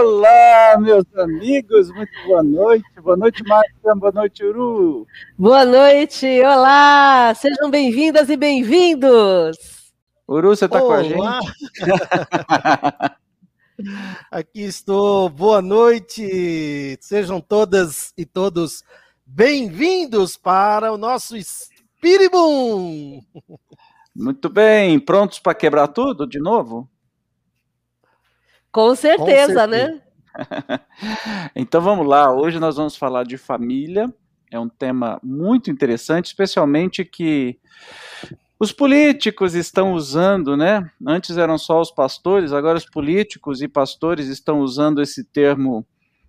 Olá, meus amigos, muito boa noite. Boa noite, Márcia. Boa noite, Uru. Boa noite, olá. Sejam bem-vindas e bem-vindos. Uru, você está com a gente? Aqui estou. Boa noite. Sejam todas e todos bem-vindos para o nosso Spiribum. Muito bem. Prontos para quebrar tudo de novo? Com certeza, Com certeza. né? então vamos lá. Hoje nós vamos falar de família. É um tema muito interessante, especialmente que os políticos estão usando, né? Antes eram só os pastores, agora os políticos e pastores estão usando esse termo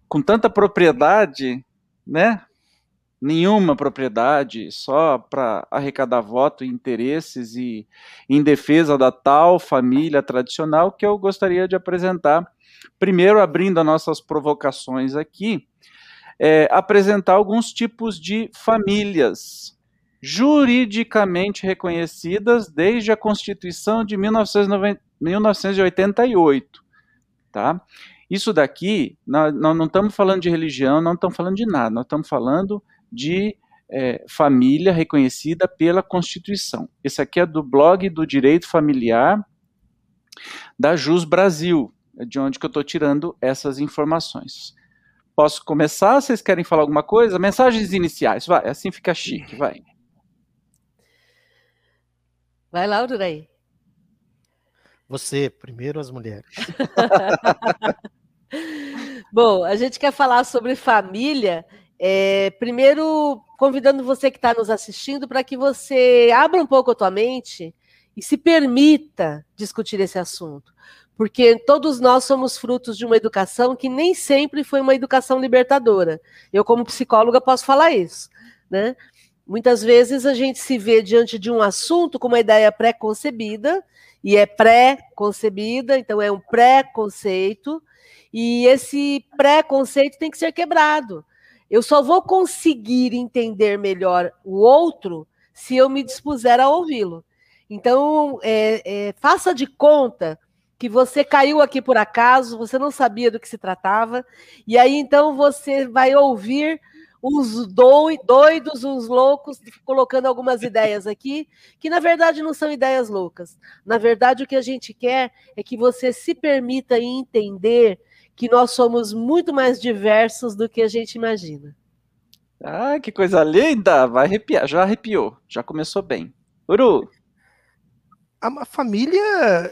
com tanta propriedade, né? Nenhuma propriedade, só para arrecadar voto e interesses e em defesa da tal família tradicional que eu gostaria de apresentar. Primeiro, abrindo as nossas provocações aqui, é, apresentar alguns tipos de famílias juridicamente reconhecidas desde a Constituição de 1990, 1988, tá? Isso daqui, nós, nós, não estamos falando de religião, não estamos falando de nada, nós estamos falando de é, família reconhecida pela Constituição. Esse aqui é do blog do Direito Familiar da Jus Brasil, é de onde que eu estou tirando essas informações. Posso começar? Vocês querem falar alguma coisa? Mensagens iniciais, vai, assim fica chique, vai. Vai lá, Ururaí. Você, primeiro as mulheres. Bom, a gente quer falar sobre família. É, primeiro, convidando você que está nos assistindo para que você abra um pouco a tua mente e se permita discutir esse assunto. Porque todos nós somos frutos de uma educação que nem sempre foi uma educação libertadora. Eu, como psicóloga, posso falar isso. Né? Muitas vezes a gente se vê diante de um assunto com uma ideia pré-concebida, e é pré-concebida, então é um pré-conceito, e esse pré-conceito tem que ser quebrado. Eu só vou conseguir entender melhor o outro se eu me dispuser a ouvi-lo. Então, é, é, faça de conta que você caiu aqui por acaso, você não sabia do que se tratava, e aí então você vai ouvir uns doidos, uns loucos, colocando algumas ideias aqui, que na verdade não são ideias loucas. Na verdade, o que a gente quer é que você se permita entender que nós somos muito mais diversos do que a gente imagina. Ah, que coisa linda! Vai arrepiar, já arrepiou, já começou bem. Uru! A família,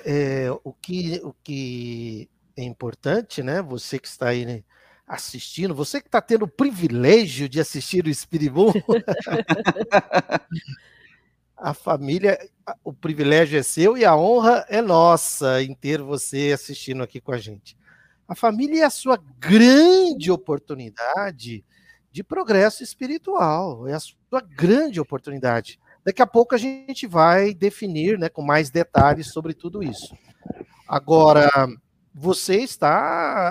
é, o, que, o que é importante, né? Você que está aí né, assistindo, você que está tendo o privilégio de assistir o Espiribu, a família, o privilégio é seu e a honra é nossa em ter você assistindo aqui com a gente. A família é a sua grande oportunidade de progresso espiritual, é a sua grande oportunidade. Daqui a pouco a gente vai definir né, com mais detalhes sobre tudo isso. Agora, você está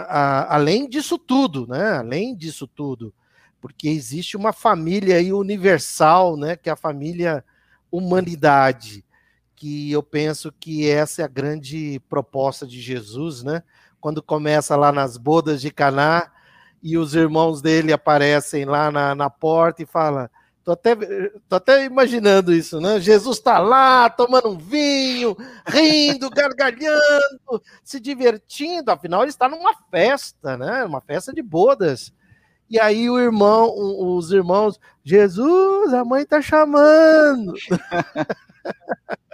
a, além disso tudo, né? Além disso tudo, porque existe uma família aí universal, né? Que é a família humanidade, que eu penso que essa é a grande proposta de Jesus, né? Quando começa lá nas bodas de Caná e os irmãos dele aparecem lá na, na porta e fala Tô até, tô até imaginando isso, né? Jesus está lá, tomando um vinho, rindo, gargalhando, se divertindo. Afinal, ele está numa festa, né? Uma festa de bodas. E aí o irmão, os irmãos, Jesus, a mãe está chamando.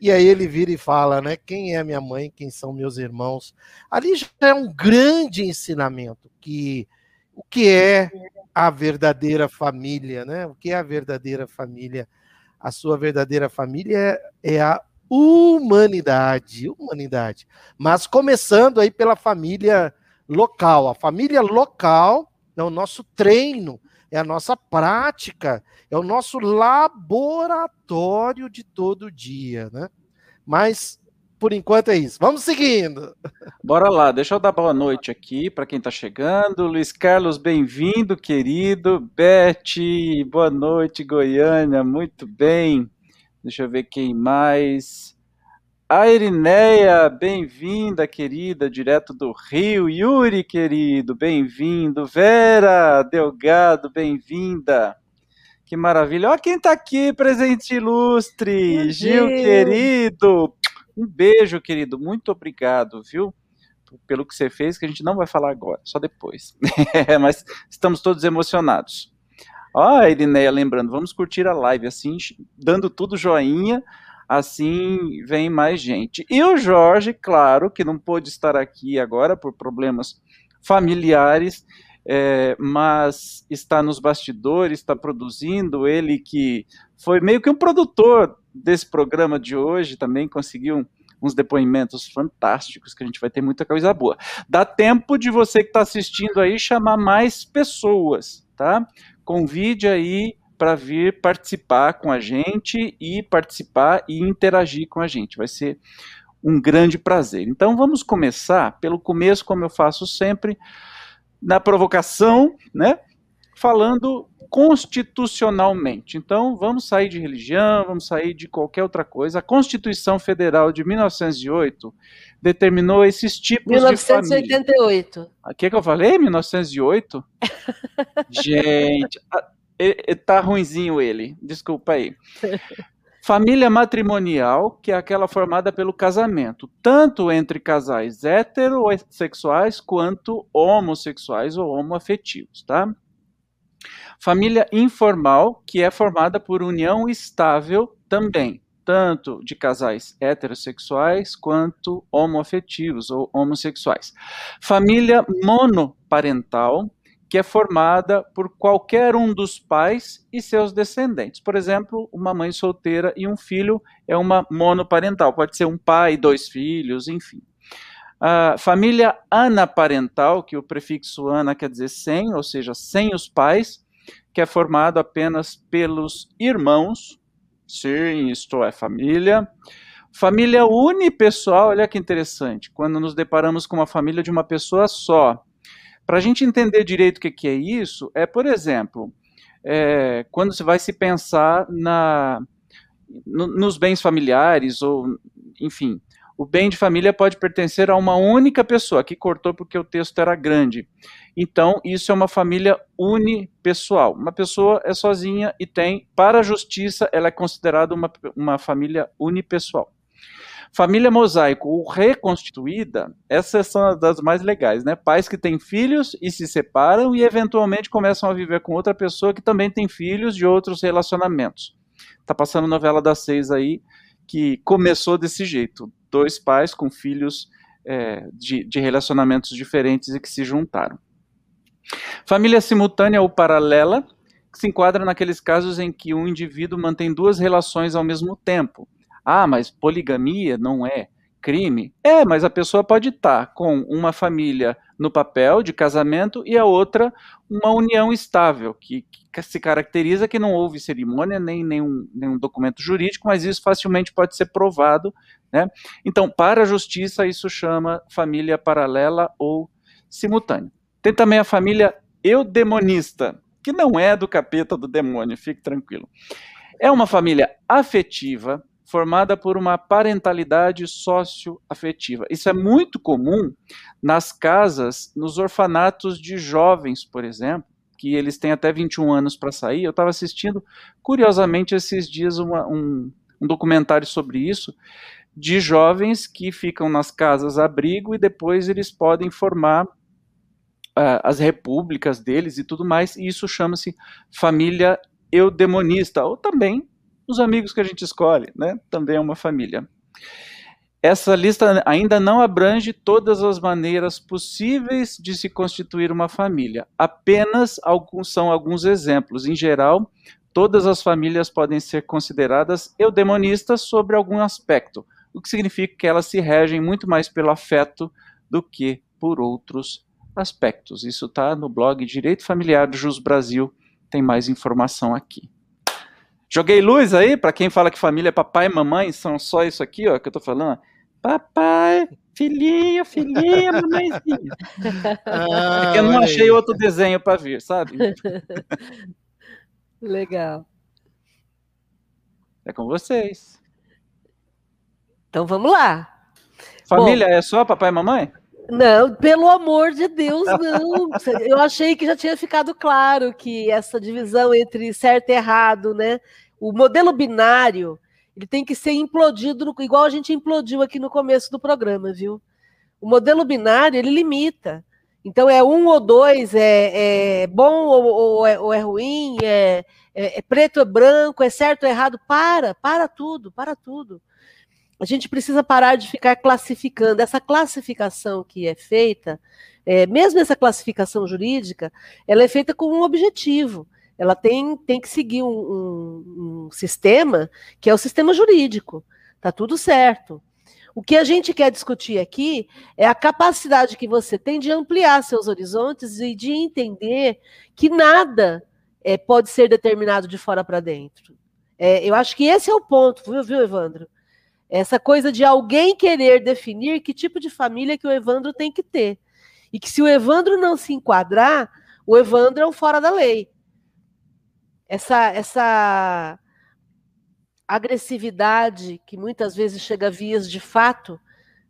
e aí ele vira e fala, né? Quem é minha mãe? Quem são meus irmãos? Ali já é um grande ensinamento que o que é a verdadeira família, né? O que é a verdadeira família? A sua verdadeira família é, é a humanidade, humanidade. Mas começando aí pela família local. A família local é o nosso treino, é a nossa prática, é o nosso laboratório de todo dia, né? Mas por enquanto é isso. Vamos seguindo. Bora lá, deixa eu dar boa noite aqui para quem está chegando. Luiz Carlos, bem-vindo, querido. Beth, boa noite, Goiânia, muito bem. Deixa eu ver quem mais. A Irineia, bem-vinda, querida, direto do Rio. Yuri, querido, bem-vindo. Vera Delgado, bem-vinda. Que maravilha. Olha quem está aqui, presente ilustre. Meu Gil, Deus. querido. Um beijo, querido. Muito obrigado, viu? Pelo que você fez, que a gente não vai falar agora, só depois. Mas estamos todos emocionados. Ó, a Irineia lembrando, vamos curtir a live assim, dando tudo joinha assim vem mais gente. E o Jorge, claro, que não pôde estar aqui agora por problemas familiares, é, mas está nos bastidores, está produzindo. Ele que foi meio que um produtor desse programa de hoje, também conseguiu uns depoimentos fantásticos, que a gente vai ter muita coisa boa. Dá tempo de você que está assistindo aí chamar mais pessoas, tá? Convide aí para vir participar com a gente e participar e interagir com a gente. Vai ser um grande prazer. Então vamos começar pelo começo, como eu faço sempre, na provocação, né? Falando constitucionalmente. Então, vamos sair de religião, vamos sair de qualquer outra coisa. A Constituição Federal de 1908 determinou esses tipos 1988. de família. 1988. O que, que eu falei? 1908? Gente, tá ruinzinho ele, desculpa aí. Família matrimonial, que é aquela formada pelo casamento, tanto entre casais heterossexuais quanto homossexuais ou homoafetivos, tá? Família informal, que é formada por união estável também, tanto de casais heterossexuais quanto homoafetivos ou homossexuais. Família monoparental, que é formada por qualquer um dos pais e seus descendentes. Por exemplo, uma mãe solteira e um filho é uma monoparental, pode ser um pai, dois filhos, enfim. A família anaparental, que o prefixo ana quer dizer sem, ou seja, sem os pais, que é formado apenas pelos irmãos, sim, isto é família. Família unipessoal, olha que interessante, quando nos deparamos com uma família de uma pessoa só, para a gente entender direito o que, que é isso, é, por exemplo, é, quando você vai se pensar na, no, nos bens familiares, ou, enfim, o bem de família pode pertencer a uma única pessoa. Aqui cortou porque o texto era grande. Então, isso é uma família unipessoal. Uma pessoa é sozinha e tem, para a justiça, ela é considerada uma, uma família unipessoal. Família mosaico ou reconstituída, essas são das mais legais, né? Pais que têm filhos e se separam e eventualmente começam a viver com outra pessoa que também tem filhos de outros relacionamentos. Tá passando novela das seis aí que começou desse jeito: dois pais com filhos é, de, de relacionamentos diferentes e que se juntaram. Família simultânea ou paralela, que se enquadra naqueles casos em que um indivíduo mantém duas relações ao mesmo tempo ah, mas poligamia não é crime? É, mas a pessoa pode estar com uma família no papel de casamento e a outra uma união estável, que, que se caracteriza que não houve cerimônia nem nenhum, nenhum documento jurídico, mas isso facilmente pode ser provado. Né? Então, para a justiça, isso chama família paralela ou simultânea. Tem também a família eudemonista, que não é do capeta do demônio, fique tranquilo. É uma família afetiva, formada por uma parentalidade socioafetiva. Isso é muito comum nas casas, nos orfanatos de jovens, por exemplo, que eles têm até 21 anos para sair. Eu estava assistindo, curiosamente, esses dias uma, um, um documentário sobre isso, de jovens que ficam nas casas abrigo e depois eles podem formar uh, as repúblicas deles e tudo mais, e isso chama-se família eudemonista, ou também os amigos que a gente escolhe, né? Também é uma família. Essa lista ainda não abrange todas as maneiras possíveis de se constituir uma família. Apenas alguns são alguns exemplos. Em geral, todas as famílias podem ser consideradas eudemonistas sobre algum aspecto, o que significa que elas se regem muito mais pelo afeto do que por outros aspectos. Isso está no blog Direito Familiar do Jus Brasil, tem mais informação aqui. Joguei luz aí para quem fala que família é papai e mamãe são só isso aqui, ó, que eu tô falando. Papai, filhinho, filhinha, mamãezinha. Ah, Porque eu não achei aí. outro desenho para ver, sabe? Legal. É com vocês. Então vamos lá. Família Bom, é só papai e mamãe? Não, pelo amor de Deus, não. Eu achei que já tinha ficado claro que essa divisão entre certo e errado, né? O modelo binário, ele tem que ser implodido, no, igual a gente implodiu aqui no começo do programa, viu? O modelo binário, ele limita. Então, é um ou dois, é, é bom ou, ou, é, ou, é, ruim, é, é, é preto ou branco, é certo ou errado. Para, para tudo, para tudo. A gente precisa parar de ficar classificando. Essa classificação que é feita, é, mesmo essa classificação jurídica, ela é feita com um objetivo. Ela tem, tem que seguir um, um, um sistema que é o sistema jurídico. Tá tudo certo. O que a gente quer discutir aqui é a capacidade que você tem de ampliar seus horizontes e de entender que nada é, pode ser determinado de fora para dentro. É, eu acho que esse é o ponto, viu, viu, Evandro? Essa coisa de alguém querer definir que tipo de família que o Evandro tem que ter. E que se o Evandro não se enquadrar, o Evandro é um fora da lei. Essa, essa agressividade que muitas vezes chega a vias de fato,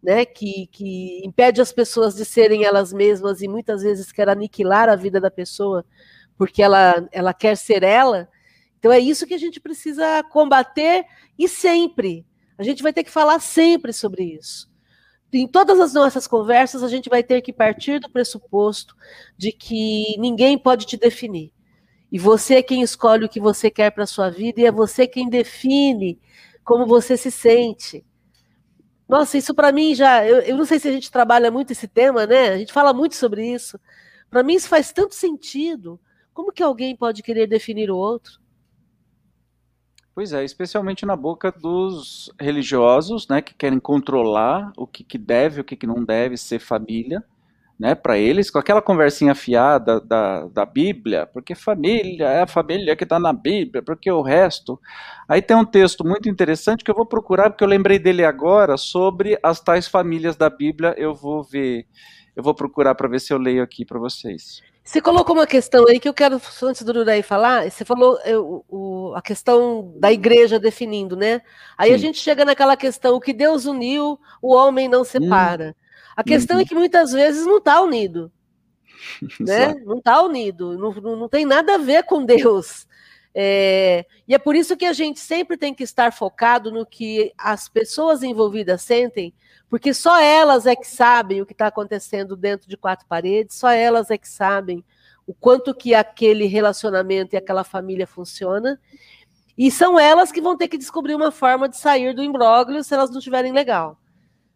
né, que, que impede as pessoas de serem elas mesmas e muitas vezes quer aniquilar a vida da pessoa porque ela, ela quer ser ela. Então é isso que a gente precisa combater e sempre. A gente vai ter que falar sempre sobre isso. Em todas as nossas conversas, a gente vai ter que partir do pressuposto de que ninguém pode te definir. E você é quem escolhe o que você quer para a sua vida e é você quem define como você se sente. Nossa, isso para mim já. Eu, eu, não sei se a gente trabalha muito esse tema, né? A gente fala muito sobre isso. Para mim, isso faz tanto sentido. Como que alguém pode querer definir o outro? Pois é, especialmente na boca dos religiosos, né, que querem controlar o que, que deve, o que, que não deve ser família né, para eles, com aquela conversinha fiada da, da Bíblia, porque família é a família que está na Bíblia, porque o resto. Aí tem um texto muito interessante que eu vou procurar, porque eu lembrei dele agora, sobre as tais famílias da Bíblia. Eu vou ver, eu vou procurar para ver se eu leio aqui para vocês. Você colocou uma questão aí que eu quero, antes do Durai falar, você falou eu, o, a questão da igreja definindo, né? Aí Sim. a gente chega naquela questão, o que Deus uniu, o homem não separa. Hum. A questão é uhum. que muitas vezes não está unido. né? Não está unido, não, não tem nada a ver com Deus. É, e é por isso que a gente sempre tem que estar focado no que as pessoas envolvidas sentem, porque só elas é que sabem o que está acontecendo dentro de quatro paredes, só elas é que sabem o quanto que aquele relacionamento e aquela família funciona. E são elas que vão ter que descobrir uma forma de sair do imbróglio se elas não estiverem legal.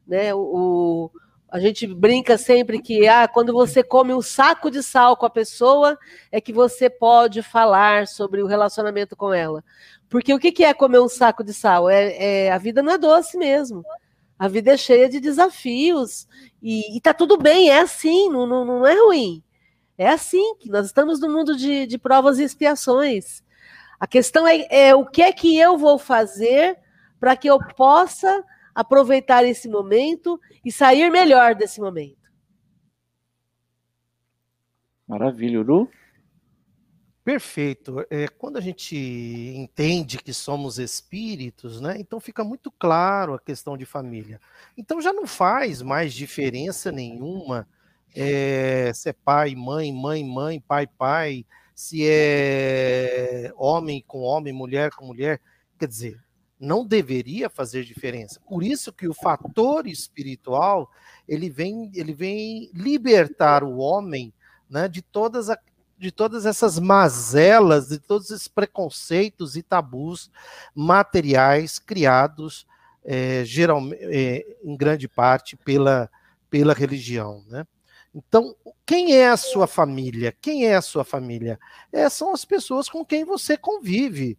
Né? O, a gente brinca sempre que ah, quando você come um saco de sal com a pessoa, é que você pode falar sobre o relacionamento com ela. Porque o que é comer um saco de sal? É, é a vida não é doce mesmo. A vida é cheia de desafios. E, e tá tudo bem, é assim, não, não, não é ruim. É assim que nós estamos no mundo de, de provas e expiações. A questão é, é o que é que eu vou fazer para que eu possa aproveitar esse momento e sair melhor desse momento. Maravilha, Uru. Perfeito. É, quando a gente entende que somos espíritos, né? Então fica muito claro a questão de família. Então já não faz mais diferença nenhuma é, se é pai, mãe, mãe, mãe, pai, pai, se é homem com homem, mulher com mulher. Quer dizer, não deveria fazer diferença. Por isso que o fator espiritual ele vem, ele vem libertar o homem né, de, todas a, de todas essas mazelas, de todos esses preconceitos e tabus materiais criados é, é, em grande parte pela, pela religião. Né? Então, quem é a sua família? Quem é a sua família? É, são as pessoas com quem você convive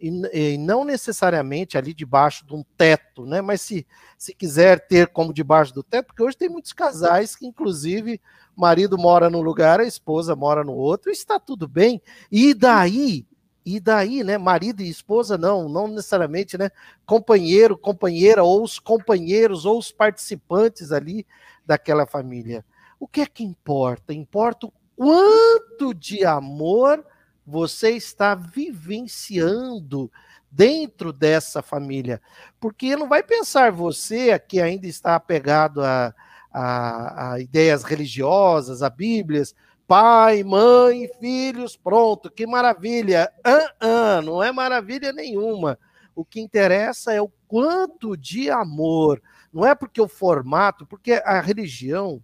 e, não necessariamente ali debaixo de um teto, né? Mas se, se quiser ter como debaixo do teto, porque hoje tem muitos casais que, inclusive, o marido mora num lugar, a esposa mora no outro, e está tudo bem. E daí, e daí, né? Marido e esposa, não, não necessariamente, né? Companheiro, companheira, ou os companheiros, ou os participantes ali daquela família. O que é que importa? Importa o quanto de amor você está vivenciando dentro dessa família. Porque não vai pensar você que ainda está apegado a, a, a ideias religiosas, a Bíblias, pai, mãe, filhos, pronto, que maravilha. Ah, ah, não é maravilha nenhuma. O que interessa é o quanto de amor. Não é porque o formato, porque a religião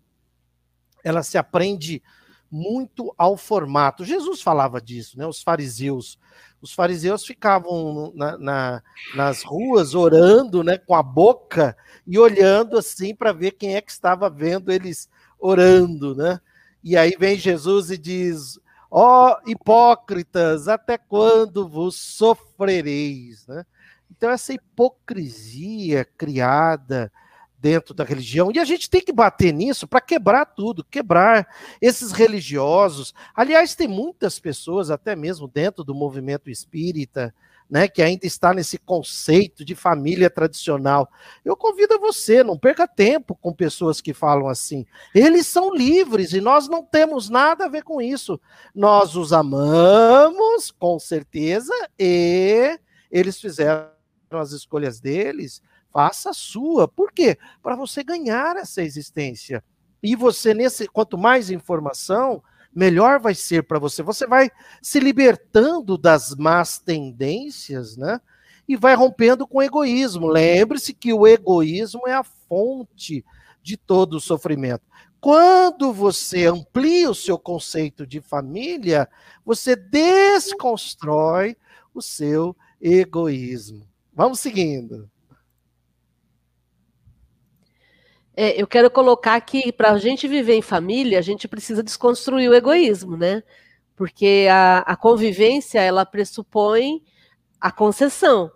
ela se aprende muito ao formato. Jesus falava disso, né? Os fariseus, os fariseus ficavam na, na, nas ruas orando, né, com a boca e olhando assim para ver quem é que estava vendo eles orando, né? E aí vem Jesus e diz: Ó oh, hipócritas, até quando vos sofrereis? Né? Então, essa hipocrisia criada dentro da religião, e a gente tem que bater nisso para quebrar tudo, quebrar esses religiosos. Aliás, tem muitas pessoas, até mesmo dentro do movimento espírita, né, que ainda está nesse conceito de família tradicional. Eu convido você, não perca tempo com pessoas que falam assim. Eles são livres e nós não temos nada a ver com isso. Nós os amamos, com certeza, e eles fizeram as escolhas deles, faça a sua. Por quê? Para você ganhar essa existência. E você, nesse, quanto mais informação, melhor vai ser para você. Você vai se libertando das más tendências, né? E vai rompendo com o egoísmo. Lembre-se que o egoísmo é a fonte de todo o sofrimento. Quando você amplia o seu conceito de família, você desconstrói o seu egoísmo. Vamos seguindo. É, eu quero colocar que para a gente viver em família, a gente precisa desconstruir o egoísmo, né? Porque a, a convivência ela pressupõe a concessão.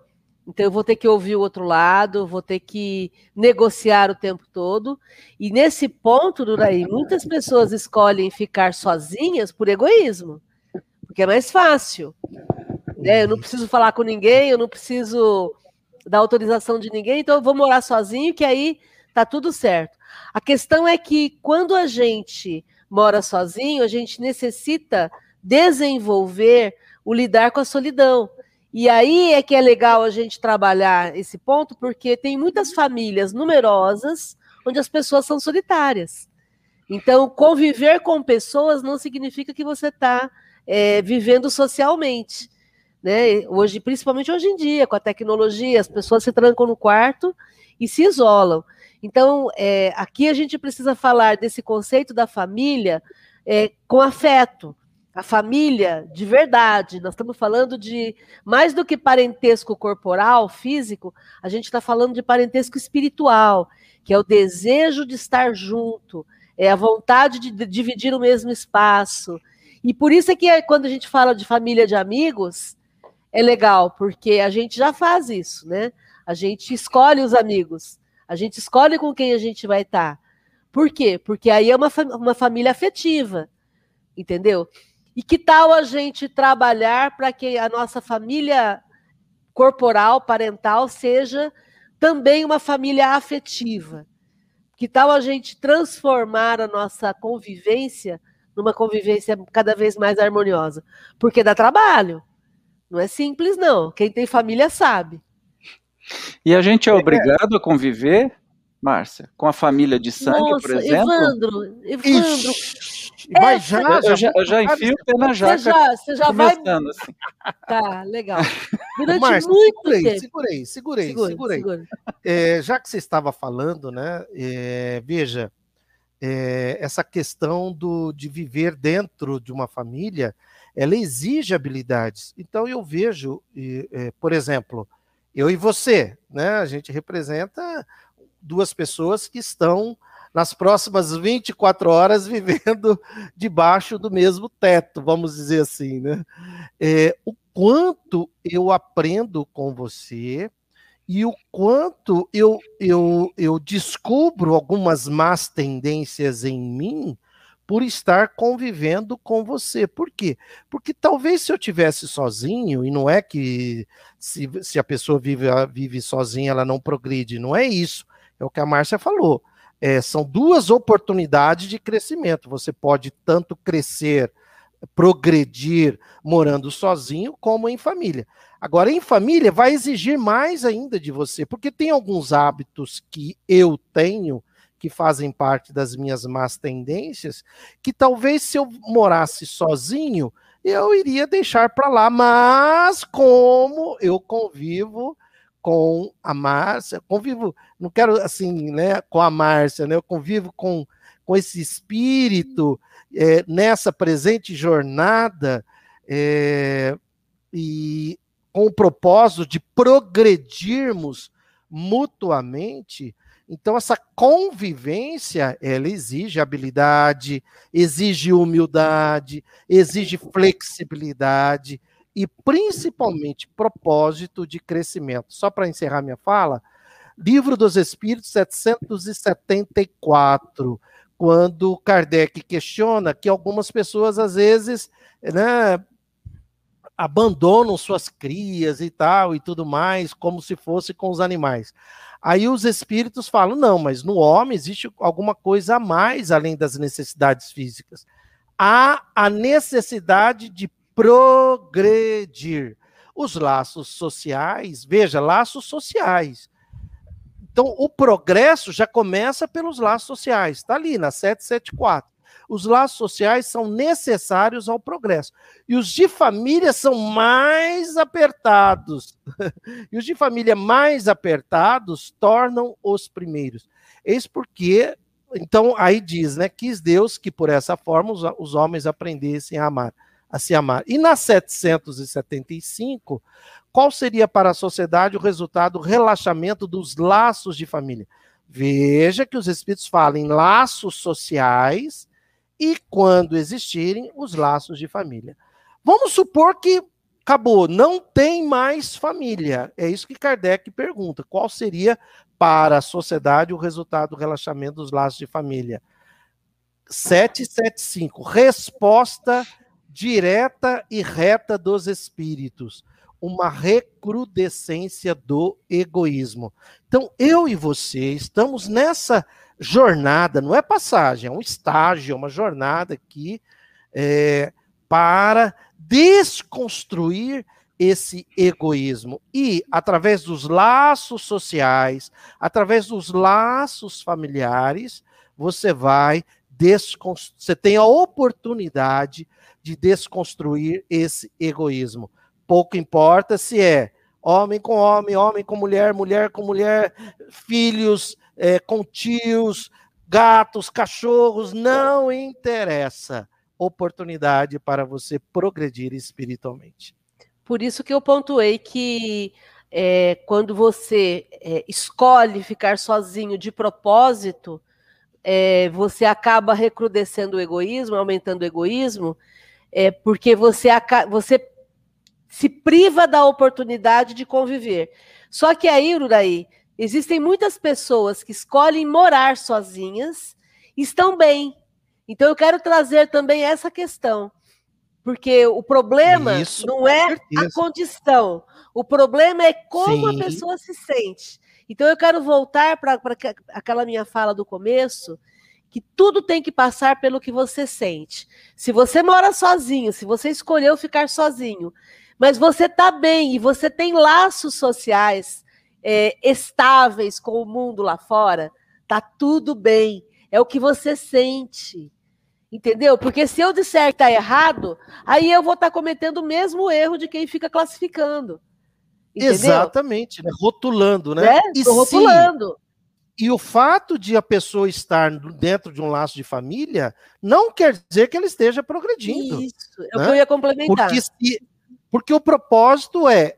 Então eu vou ter que ouvir o outro lado, vou ter que negociar o tempo todo. E nesse ponto, Duraí, muitas pessoas escolhem ficar sozinhas por egoísmo, porque é mais fácil. Né? Eu não preciso falar com ninguém, eu não preciso dar autorização de ninguém, então eu vou morar sozinho, que aí tá tudo certo. A questão é que quando a gente mora sozinho, a gente necessita desenvolver o lidar com a solidão. E aí é que é legal a gente trabalhar esse ponto, porque tem muitas famílias numerosas onde as pessoas são solitárias. Então, conviver com pessoas não significa que você está é, vivendo socialmente. Né? Hoje, principalmente hoje em dia, com a tecnologia, as pessoas se trancam no quarto e se isolam. Então, é, aqui a gente precisa falar desse conceito da família é, com afeto. A família de verdade, nós estamos falando de mais do que parentesco corporal, físico, a gente está falando de parentesco espiritual, que é o desejo de estar junto, é a vontade de dividir o mesmo espaço. E por isso é que é, quando a gente fala de família de amigos, é legal, porque a gente já faz isso, né? A gente escolhe os amigos. A gente escolhe com quem a gente vai estar. Tá. Por quê? Porque aí é uma, uma família afetiva, entendeu? E que tal a gente trabalhar para que a nossa família corporal, parental, seja também uma família afetiva? Que tal a gente transformar a nossa convivência numa convivência cada vez mais harmoniosa? Porque dá trabalho. Não é simples, não. Quem tem família sabe. E a gente é, é obrigado a conviver, Márcia, com a família de sangue, Nossa, por exemplo? Evandro, Evandro. Mas já, eu, já, eu já enfio o pé na jaca. Você já, você já vai. Assim. Tá, legal. Durante Márcia, muito segurei, tempo. Segurei, segurei, segurei. É, já que você estava falando, né? É, veja, é, essa questão do, de viver dentro de uma família, ela exige habilidades. Então eu vejo, é, por exemplo, eu e você, né? A gente representa duas pessoas que estão nas próximas 24 horas vivendo debaixo do mesmo teto, vamos dizer assim, né? É, o quanto eu aprendo com você e o quanto eu, eu, eu descubro algumas más tendências em mim por estar convivendo com você. Por quê? Porque talvez se eu tivesse sozinho, e não é que se, se a pessoa vive, vive sozinha, ela não progride, não é isso. É o que a Márcia falou. É, são duas oportunidades de crescimento. Você pode tanto crescer progredir morando sozinho como em família. Agora, em família, vai exigir mais ainda de você, porque tem alguns hábitos que eu tenho que fazem parte das minhas más tendências, que talvez se eu morasse sozinho, eu iria deixar para lá, mas como eu convivo com a Márcia, convivo, não quero assim, né, com a Márcia, né, eu convivo com, com esse espírito é, nessa presente jornada é, e com o propósito de progredirmos mutuamente, então, essa convivência, ela exige habilidade, exige humildade, exige flexibilidade e, principalmente, propósito de crescimento. Só para encerrar minha fala, Livro dos Espíritos 774, quando Kardec questiona que algumas pessoas, às vezes, né, abandonam suas crias e tal e tudo mais, como se fosse com os animais. Aí os espíritos falam: não, mas no homem existe alguma coisa a mais além das necessidades físicas. Há a necessidade de progredir. Os laços sociais, veja, laços sociais. Então, o progresso já começa pelos laços sociais, está ali na 774 os laços sociais são necessários ao progresso. E os de família são mais apertados. e os de família mais apertados tornam os primeiros. Eis porque, então, aí diz, né? Quis Deus que por essa forma os, os homens aprendessem a amar, a se amar. E na 775, qual seria para a sociedade o resultado do relaxamento dos laços de família? Veja que os espíritos falam em laços sociais e, quando existirem, os laços de família. Vamos supor que acabou, não tem mais família. É isso que Kardec pergunta: qual seria para a sociedade o resultado do relaxamento dos laços de família? 775. Resposta direta e reta dos espíritos. Uma recrudescência do egoísmo. Então, eu e você estamos nessa jornada, não é passagem, é um estágio, é uma jornada aqui é, para desconstruir esse egoísmo. E, através dos laços sociais, através dos laços familiares, você vai desconstruir, você tem a oportunidade de desconstruir esse egoísmo. Pouco importa se é homem com homem, homem com mulher, mulher com mulher, filhos, é, com tios, gatos, cachorros, não interessa. Oportunidade para você progredir espiritualmente. Por isso que eu pontuei que é, quando você é, escolhe ficar sozinho de propósito, é, você acaba recrudescendo o egoísmo, aumentando o egoísmo, é, porque você, você se priva da oportunidade de conviver. Só que aí, Uraí, Existem muitas pessoas que escolhem morar sozinhas, estão bem. Então eu quero trazer também essa questão. Porque o problema Isso, não é a condição, o problema é como Sim. a pessoa se sente. Então eu quero voltar para aquela minha fala do começo, que tudo tem que passar pelo que você sente. Se você mora sozinho, se você escolheu ficar sozinho, mas você está bem e você tem laços sociais, é, estáveis com o mundo lá fora, tá tudo bem. É o que você sente. Entendeu? Porque se eu disser que está errado, aí eu vou estar tá cometendo o mesmo erro de quem fica classificando. Entendeu? Exatamente, né? rotulando, né? É, e rotulando. E o fato de a pessoa estar dentro de um laço de família não quer dizer que ela esteja progredindo. Isso, é né? o que eu ia complementar. Porque se, porque o propósito é,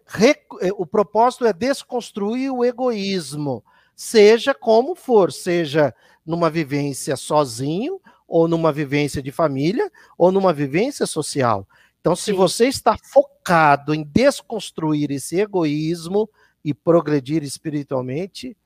é o propósito é desconstruir o egoísmo, seja como for, seja numa vivência sozinho, ou numa vivência de família, ou numa vivência social. Então, se Sim. você está focado em desconstruir esse egoísmo e progredir espiritualmente,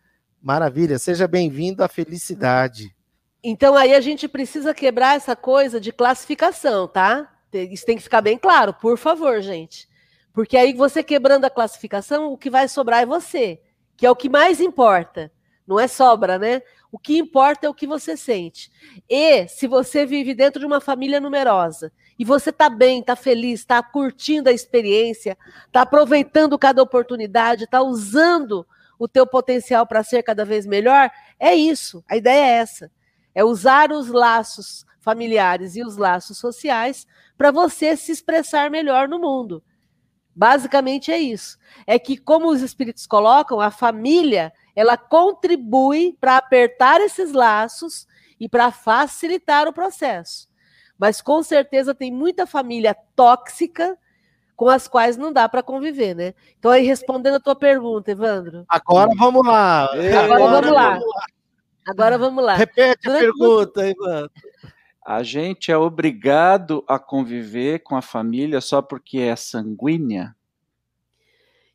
maravilha, seja bem-vindo à felicidade. Então aí a gente precisa quebrar essa coisa de classificação, tá? Isso tem que ficar bem claro, por favor, gente. Porque aí você quebrando a classificação, o que vai sobrar é você, que é o que mais importa. Não é sobra, né? O que importa é o que você sente. E se você vive dentro de uma família numerosa e você está bem, está feliz, está curtindo a experiência, está aproveitando cada oportunidade, está usando o teu potencial para ser cada vez melhor, é isso. A ideia é essa. É usar os laços familiares e os laços sociais para você se expressar melhor no mundo. Basicamente é isso. É que, como os espíritos colocam, a família ela contribui para apertar esses laços e para facilitar o processo. Mas com certeza tem muita família tóxica com as quais não dá para conviver, né? Então aí respondendo a tua pergunta, Evandro. Agora vamos lá. Agora, vamos lá. Agora vamos lá. Repete Durante a pergunta, muito... Evandro. A gente é obrigado a conviver com a família só porque é sanguínea?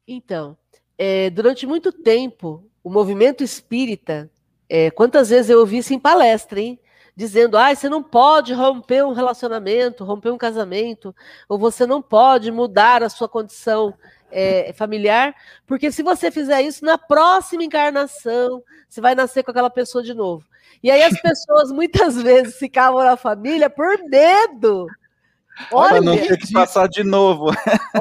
Então, é, durante muito tempo, o movimento espírita, é, quantas vezes eu ouvi isso em palestra, hein? Dizendo, ah, você não pode romper um relacionamento, romper um casamento, ou você não pode mudar a sua condição é, familiar, porque se você fizer isso, na próxima encarnação, você vai nascer com aquela pessoa de novo. E aí as pessoas muitas vezes ficavam na família por medo. Olha, Para não ter que passar de novo.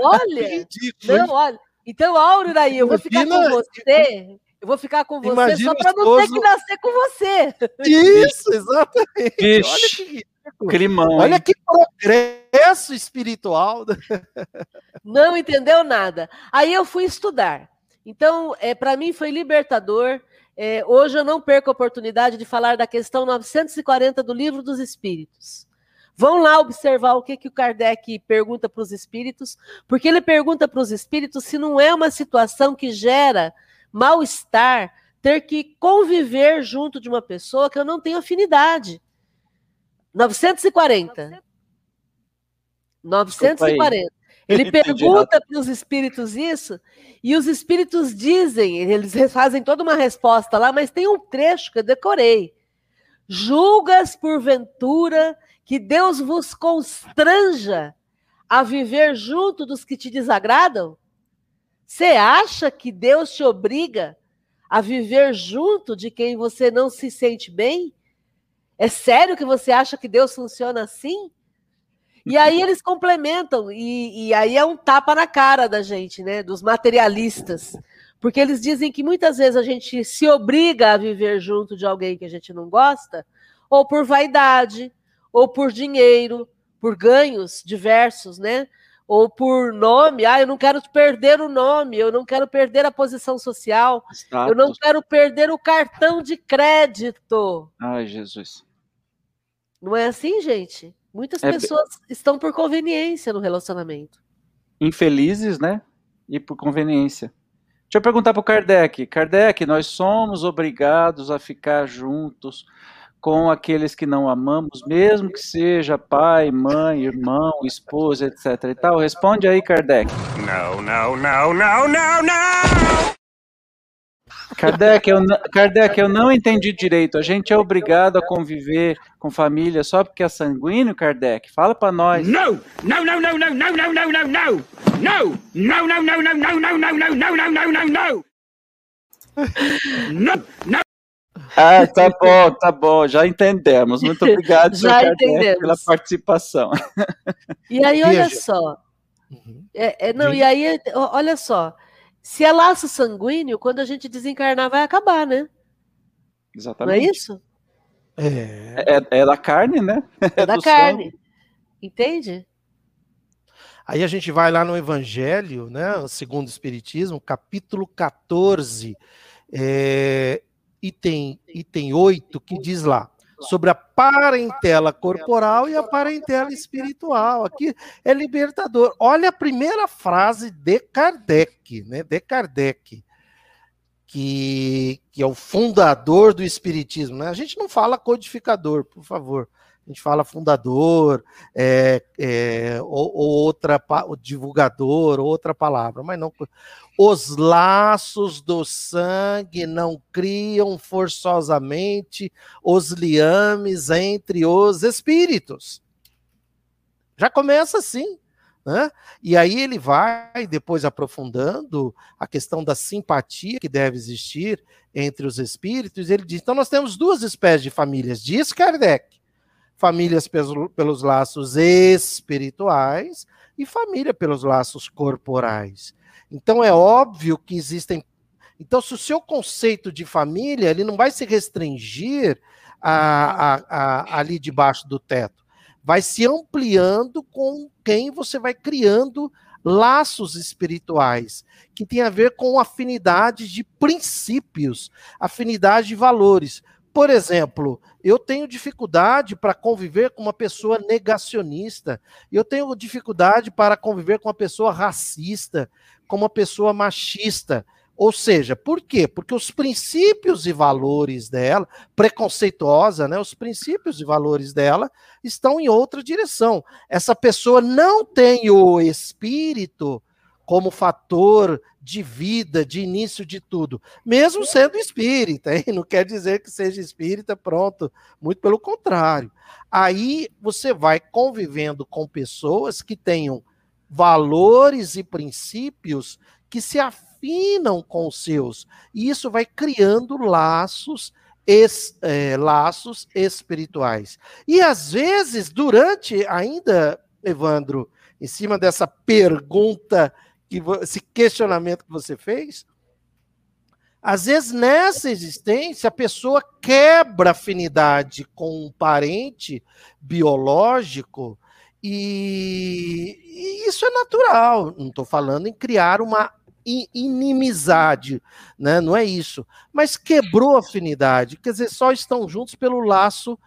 Olha, não, olha. Então, Auro, daí, eu vou ficar com você eu vou ficar com você Imagina só para não ter que nascer com você. Isso, exatamente. Ixi, Olha que climão. Olha que progresso espiritual. Não entendeu nada. Aí eu fui estudar. Então, é, para mim foi libertador. É, hoje eu não perco a oportunidade de falar da questão 940 do Livro dos Espíritos. Vão lá observar o que, que o Kardec pergunta para os espíritos, porque ele pergunta para os espíritos se não é uma situação que gera mal-estar ter que conviver junto de uma pessoa que eu não tenho afinidade. 940. 940. Ele pergunta para os espíritos isso, e os espíritos dizem, eles fazem toda uma resposta lá, mas tem um trecho que eu decorei. Julgas porventura que Deus vos constranja a viver junto dos que te desagradam? Você acha que Deus te obriga a viver junto de quem você não se sente bem? É sério que você acha que Deus funciona assim? E aí eles complementam, e, e, aí é um tapa na cara da gente, né? Dos materialistas. Porque eles dizem que muitas vezes a gente se obriga a viver junto de alguém que a gente não gosta, ou por vaidade, ou por dinheiro, por ganhos diversos, né? ou por nome, ah, eu não quero perder o nome, eu não quero perder a posição social, Status. eu não quero perder o cartão de crédito. Ai, Jesus. Não é assim, gente? Muitas é pessoas estão por conveniência no relacionamento. Infelizes, né? E por conveniência. Deixa eu perguntar para o Kardec. Kardec, nós somos obrigados a ficar juntos com aqueles que não amamos, mesmo que seja pai, mãe, irmão, esposa, etc. e tal? Responde aí, Kardec. Não, não, não, não, não, não! Kardec eu, Kardec, eu não entendi direito. A gente é obrigado a conviver com família só porque é sanguíneo, Kardec? Fala para nós. Não! Não, não, não, não, não, não, não, não, não! Não! Não, não, não, não, não, não, não, não, não, não, não, não, não! Não, não! Ah, tá bom, tá bom, já entendemos. Muito obrigado, já entendemos. pela participação. E aí, olha só. Uhum. É, é, não, e aí, olha só. Se é laço sanguíneo, quando a gente desencarnar, vai acabar, né? Exatamente. Não é isso? É, é, é da carne, né? É, da carne. Sangue. Entende? Aí a gente vai lá no Evangelho, né, segundo o Espiritismo, capítulo 14, é, item, item 8, que diz lá sobre a parentela corporal e a parentela espiritual. Aqui é libertador. Olha a primeira frase de Kardec, né? De Kardec, que, que é o fundador do espiritismo. Né? A gente não fala codificador, por favor a gente fala fundador, é, é, ou, ou, outra, o divulgador, outra palavra, mas não. Os laços do sangue não criam forçosamente os liames entre os espíritos. Já começa assim. Né? E aí ele vai depois aprofundando a questão da simpatia que deve existir entre os espíritos. Ele diz: então nós temos duas espécies de famílias, diz Kardec famílias pelos, laços espirituais e família pelos laços corporais. Então é óbvio que existem. Então, se o seu conceito de família ele não vai se restringir a, a, a, ali debaixo do teto, vai se ampliando com quem você vai criando laços espirituais, que tem a ver com afinidade de princípios, afinidade de valores. Por exemplo, eu tenho dificuldade para conviver com uma pessoa negacionista, eu tenho dificuldade para conviver com uma pessoa racista, com uma pessoa machista. Ou seja, por quê? Porque os princípios e valores dela, preconceituosa, né? Os princípios e valores dela estão em outra direção. Essa pessoa não tem o espírito como fator de vida, de início de tudo, mesmo sendo espírita, hein? não quer dizer que seja espírita, pronto, muito pelo contrário. Aí você vai convivendo com pessoas que tenham valores e princípios que se afinam com os seus, e isso vai criando laços Es, é, laços espirituais. E às vezes, durante ainda, Evandro, em cima dessa pergunta que esse questionamento que você fez, às vezes nessa existência a pessoa quebra afinidade com um parente biológico e, e isso é natural. Não estou falando em criar uma inimizade, né? Não é isso. Mas quebrou afinidade, quer dizer, só estão juntos pelo laço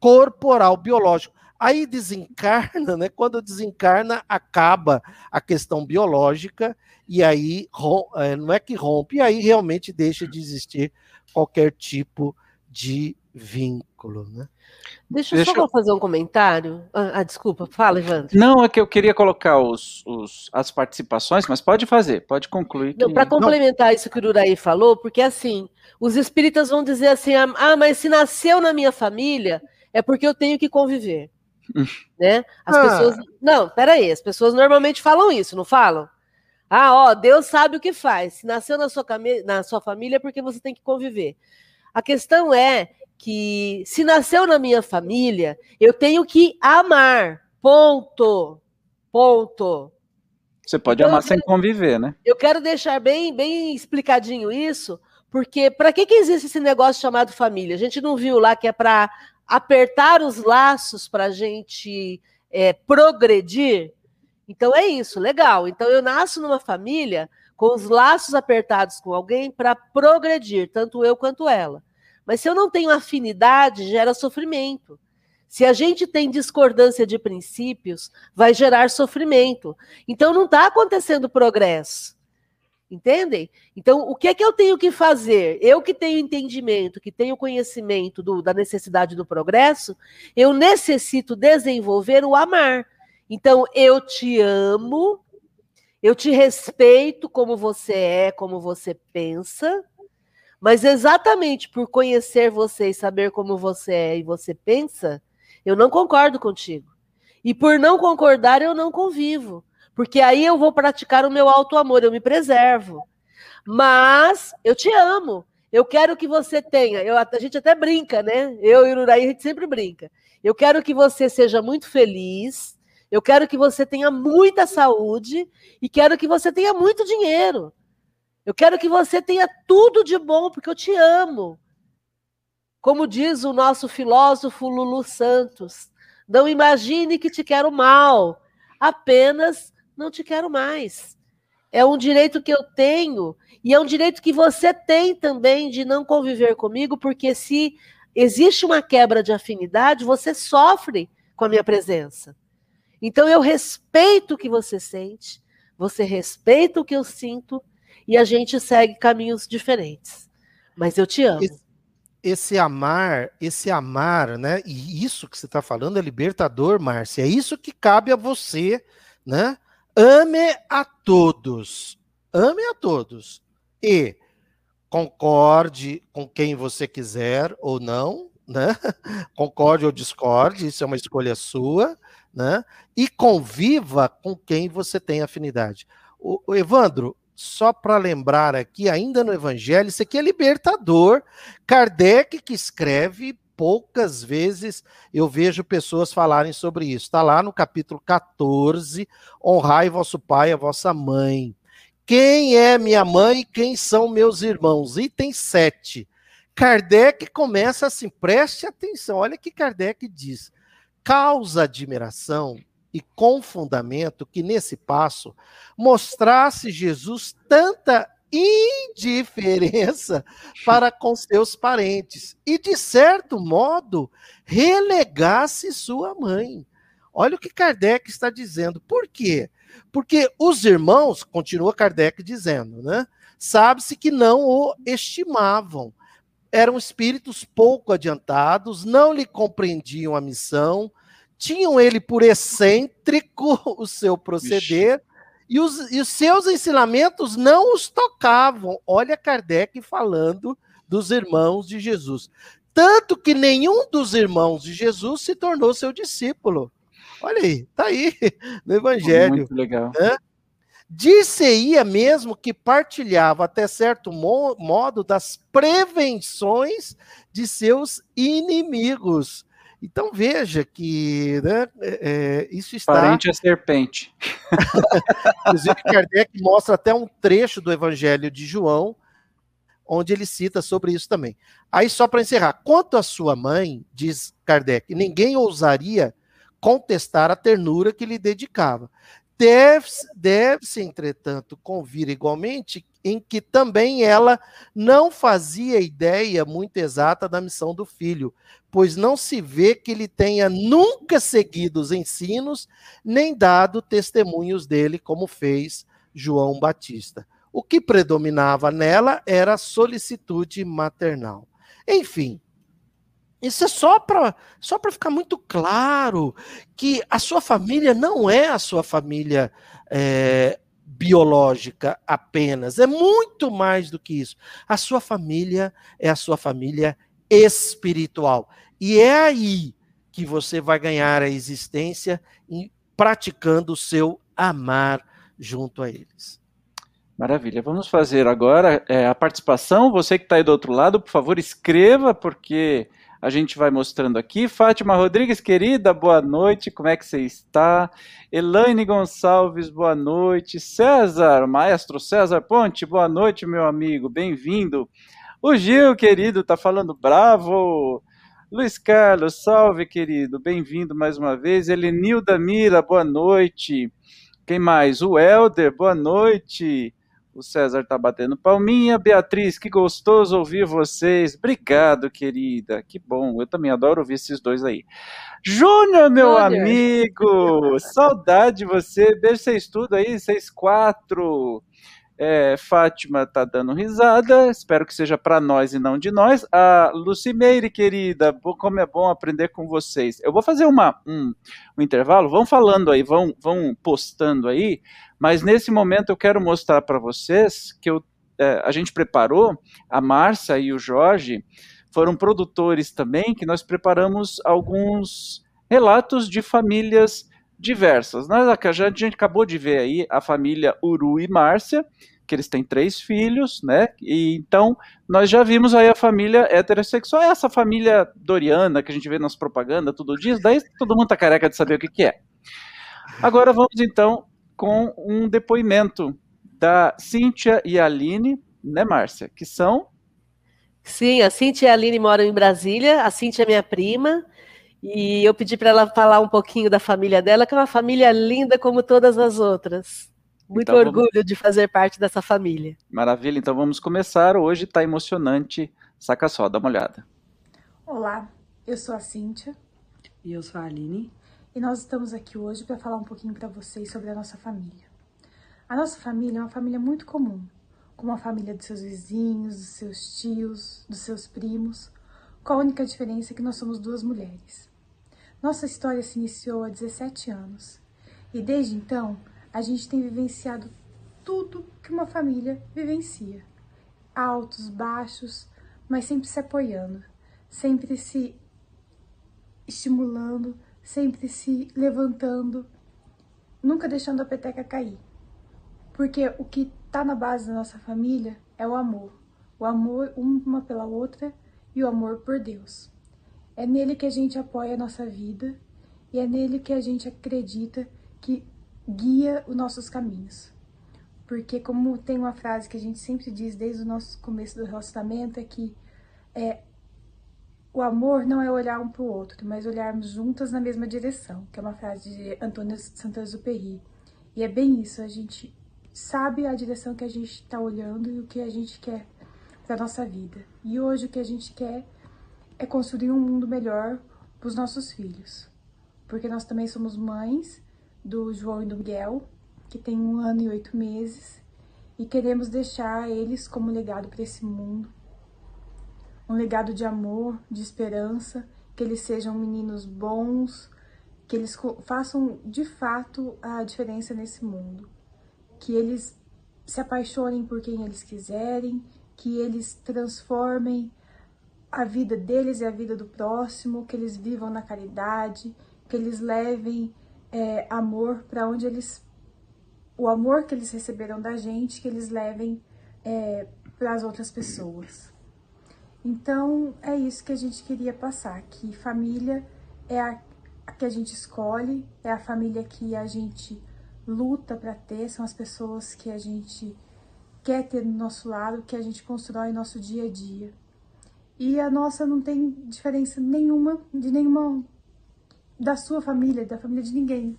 corporal biológico. Aí desencarna, né? Quando desencarna, acaba a questão biológica e aí é, não é que rompe, e aí realmente deixa de existir qualquer tipo de vínculo, né? Deixa, Deixa eu só fazer um comentário. Ah, ah, desculpa, fala, Evandro. Não, é que eu queria colocar os, os as participações, mas pode fazer, pode concluir. Que... Para complementar não. isso que o Uraí falou, porque assim, os espíritas vão dizer assim: ah, mas se nasceu na minha família, é porque eu tenho que conviver né? As ah. pessoas. Não, peraí, as pessoas normalmente falam isso, não falam? Ah, ó, Deus sabe o que faz. Se nasceu na sua, cam... na sua família é porque você tem que conviver. A questão é que se nasceu na minha família, eu tenho que amar. Ponto. Ponto. Você pode então, amar sem conviver, né? Eu quero deixar bem, bem explicadinho isso, porque para que, que existe esse negócio chamado família? A gente não viu lá que é para apertar os laços para a gente é, progredir. Então é isso, legal. Então eu nasço numa família com os laços apertados com alguém para progredir, tanto eu quanto ela. Mas se eu não tenho afinidade, gera sofrimento. Se a gente tem discordância de princípios, vai gerar sofrimento. Então não está acontecendo progresso. Entendem? Então, o que é que eu tenho que fazer? Eu que tenho entendimento, que tenho conhecimento do, da necessidade do progresso, eu necessito desenvolver o amar. Então, eu te amo, eu te respeito como você é, como você pensa, mas exatamente por conhecer você e saber como você é e você pensa, eu não concordo contigo. E por não concordar, eu não convivo. Porque aí eu vou praticar o meu auto-amor, eu me preservo. Mas eu te amo. Eu quero que você tenha. Eu, a gente até brinca, né? Eu e o Uraí, a gente sempre brinca. Eu quero que você seja muito feliz. Eu quero que você tenha muita saúde. E quero que você tenha muito dinheiro. Eu quero que você tenha tudo de bom, porque eu te amo. Como diz o nosso filósofo Lulu Santos, não imagine que te quero mal, apenas não te quero mais. É um direito que eu tenho e é um direito que você tem também de não conviver comigo, porque se existe uma quebra de afinidade, você sofre com a minha presença. Então eu respeito o que você sente, você respeita o que eu sinto e a gente segue caminhos diferentes. Mas eu te amo. Esse, esse amar, esse amar, né? E isso que você está falando é libertador, Márcia. É isso que cabe a você, né? Ame a todos. Ame a todos. E concorde com quem você quiser ou não, né? Concorde ou discorde, isso é uma escolha sua, né? E conviva com quem você tem afinidade. O, o Evandro, só para lembrar aqui, ainda no Evangelho, isso aqui é libertador. Kardec que escreve poucas vezes eu vejo pessoas falarem sobre isso. Está lá no capítulo 14, honrai vosso pai e a vossa mãe. Quem é minha mãe e quem são meus irmãos? Item 7. Kardec começa assim, preste atenção, olha que Kardec diz. Causa admiração e com fundamento que nesse passo mostrasse Jesus tanta indiferença para com seus parentes e, de certo modo, relegasse sua mãe. Olha o que Kardec está dizendo. Por quê? Porque os irmãos, continua Kardec dizendo, né? Sabe-se que não o estimavam. Eram espíritos pouco adiantados, não lhe compreendiam a missão, tinham ele por excêntrico o seu proceder. E os, e os seus ensinamentos não os tocavam. Olha Kardec falando dos irmãos de Jesus. Tanto que nenhum dos irmãos de Jesus se tornou seu discípulo. Olha aí, tá aí no Evangelho. Muito legal. Né? Disse-ia mesmo que partilhava até certo modo das prevenções de seus inimigos. Então veja que né, é, é isso está. Parente é serpente. Inclusive, Kardec mostra até um trecho do Evangelho de João, onde ele cita sobre isso também. Aí, só para encerrar, quanto à sua mãe, diz Kardec, ninguém ousaria contestar a ternura que lhe dedicava. Deve-se, deve entretanto, convir igualmente em que também ela não fazia ideia muito exata da missão do filho, pois não se vê que ele tenha nunca seguido os ensinos, nem dado testemunhos dele, como fez João Batista. O que predominava nela era a solicitude maternal. Enfim, isso é só para só ficar muito claro que a sua família não é a sua família é, biológica apenas, é muito mais do que isso. A sua família é a sua família espiritual. E é aí que você vai ganhar a existência praticando o seu amar junto a eles. Maravilha. Vamos fazer agora é, a participação. Você que está aí do outro lado, por favor, escreva, porque a gente vai mostrando aqui. Fátima Rodrigues, querida, boa noite, como é que você está? Elaine Gonçalves, boa noite. César, maestro César Ponte, boa noite, meu amigo, bem-vindo. O Gil, querido, tá falando bravo. Luiz Carlos, salve, querido, bem-vindo mais uma vez. Elenilda Mira, boa noite. Quem mais? O Helder, boa noite. O César tá batendo palminha. Beatriz, que gostoso ouvir vocês. Obrigado, querida. Que bom. Eu também adoro ouvir esses dois aí. Júnior, meu amigo. Saudade de você. Beijo, vocês tudo aí. Vocês quatro. É, Fátima tá dando risada, espero que seja para nós e não de nós. A Lucimeire, querida, como é bom aprender com vocês. Eu vou fazer uma, um, um intervalo, vão falando aí, vão, vão postando aí, mas nesse momento eu quero mostrar para vocês que eu, é, a gente preparou, a Márcia e o Jorge foram produtores também, que nós preparamos alguns relatos de famílias diversas. Nós, a gente acabou de ver aí a família Uru e Márcia, que eles têm três filhos, né? E então nós já vimos aí a família heterossexual, essa família doriana que a gente vê nas propagandas todo dia, daí todo mundo tá careca de saber o que, que é. Agora vamos então com um depoimento da Cíntia e Aline, né, Márcia? Que são. Sim, a Cíntia e a Aline moram em Brasília, a Cíntia é minha prima, e eu pedi para ela falar um pouquinho da família dela, que é uma família linda como todas as outras. Muito então, orgulho vamos... de fazer parte dessa família. Maravilha, então vamos começar. Hoje está emocionante. Saca só, dá uma olhada. Olá, eu sou a Cíntia. E eu sou a Aline. E nós estamos aqui hoje para falar um pouquinho para vocês sobre a nossa família. A nossa família é uma família muito comum, como a família dos seus vizinhos, dos seus tios, dos seus primos, com a única diferença é que nós somos duas mulheres. Nossa história se iniciou há 17 anos e desde então a gente tem vivenciado tudo que uma família vivencia. Altos, baixos, mas sempre se apoiando, sempre se estimulando, sempre se levantando, nunca deixando a peteca cair. Porque o que está na base da nossa família é o amor. O amor uma pela outra e o amor por Deus. É nele que a gente apoia a nossa vida e é nele que a gente acredita que guia os nossos caminhos. Porque como tem uma frase que a gente sempre diz desde o nosso começo do relacionamento, é que é, o amor não é olhar um para o outro, mas olharmos juntas na mesma direção, que é uma frase de Antônio Saint-Exupéry. E é bem isso, a gente sabe a direção que a gente está olhando e o que a gente quer para nossa vida. E hoje o que a gente quer é construir um mundo melhor para os nossos filhos. Porque nós também somos mães do João e do Miguel, que tem um ano e oito meses, e queremos deixar eles como legado para esse mundo. Um legado de amor, de esperança, que eles sejam meninos bons, que eles façam de fato a diferença nesse mundo que eles se apaixonem por quem eles quiserem, que eles transformem a vida deles e a vida do próximo, que eles vivam na caridade, que eles levem é, amor para onde eles. O amor que eles receberam da gente, que eles levem é, para as outras pessoas. Então, é isso que a gente queria passar, que família é a, a que a gente escolhe, é a família que a gente luta para ter, são as pessoas que a gente quer ter do nosso lado, que a gente constrói nosso dia a dia. E a nossa não tem diferença nenhuma de nenhuma da sua família, da família de ninguém.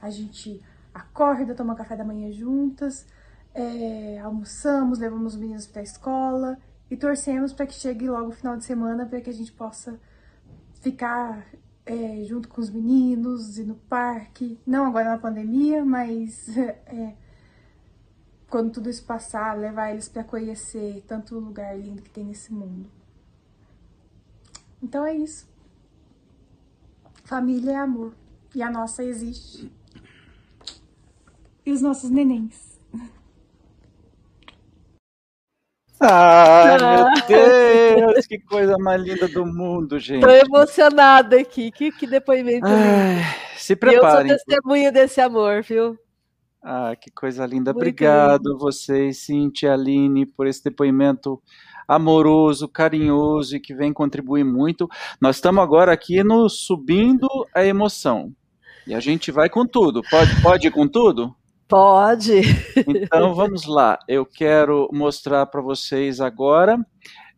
A gente acorda, toma café da manhã juntas, é, almoçamos, levamos os meninos para a escola e torcemos para que chegue logo o final de semana para que a gente possa ficar é, junto com os meninos, ir no parque. Não agora na pandemia, mas é, quando tudo isso passar, levar eles para conhecer tanto lugar lindo que tem nesse mundo. Então é isso. Família é amor. E a nossa existe. E os nossos nenéns. Ah, meu Deus, que coisa mais linda do mundo, gente. Tô emocionada aqui. Que, que depoimento Ai, Se preparem. Eu sou testemunha desse amor, viu? Ah, que coisa linda. Muito Obrigado lindo. vocês, Cintia, Aline, por esse depoimento amoroso, carinhoso e que vem contribuir muito. Nós estamos agora aqui no Subindo a Emoção. E a gente vai com tudo. Pode, pode ir com tudo? Pode. Então vamos lá. Eu quero mostrar para vocês agora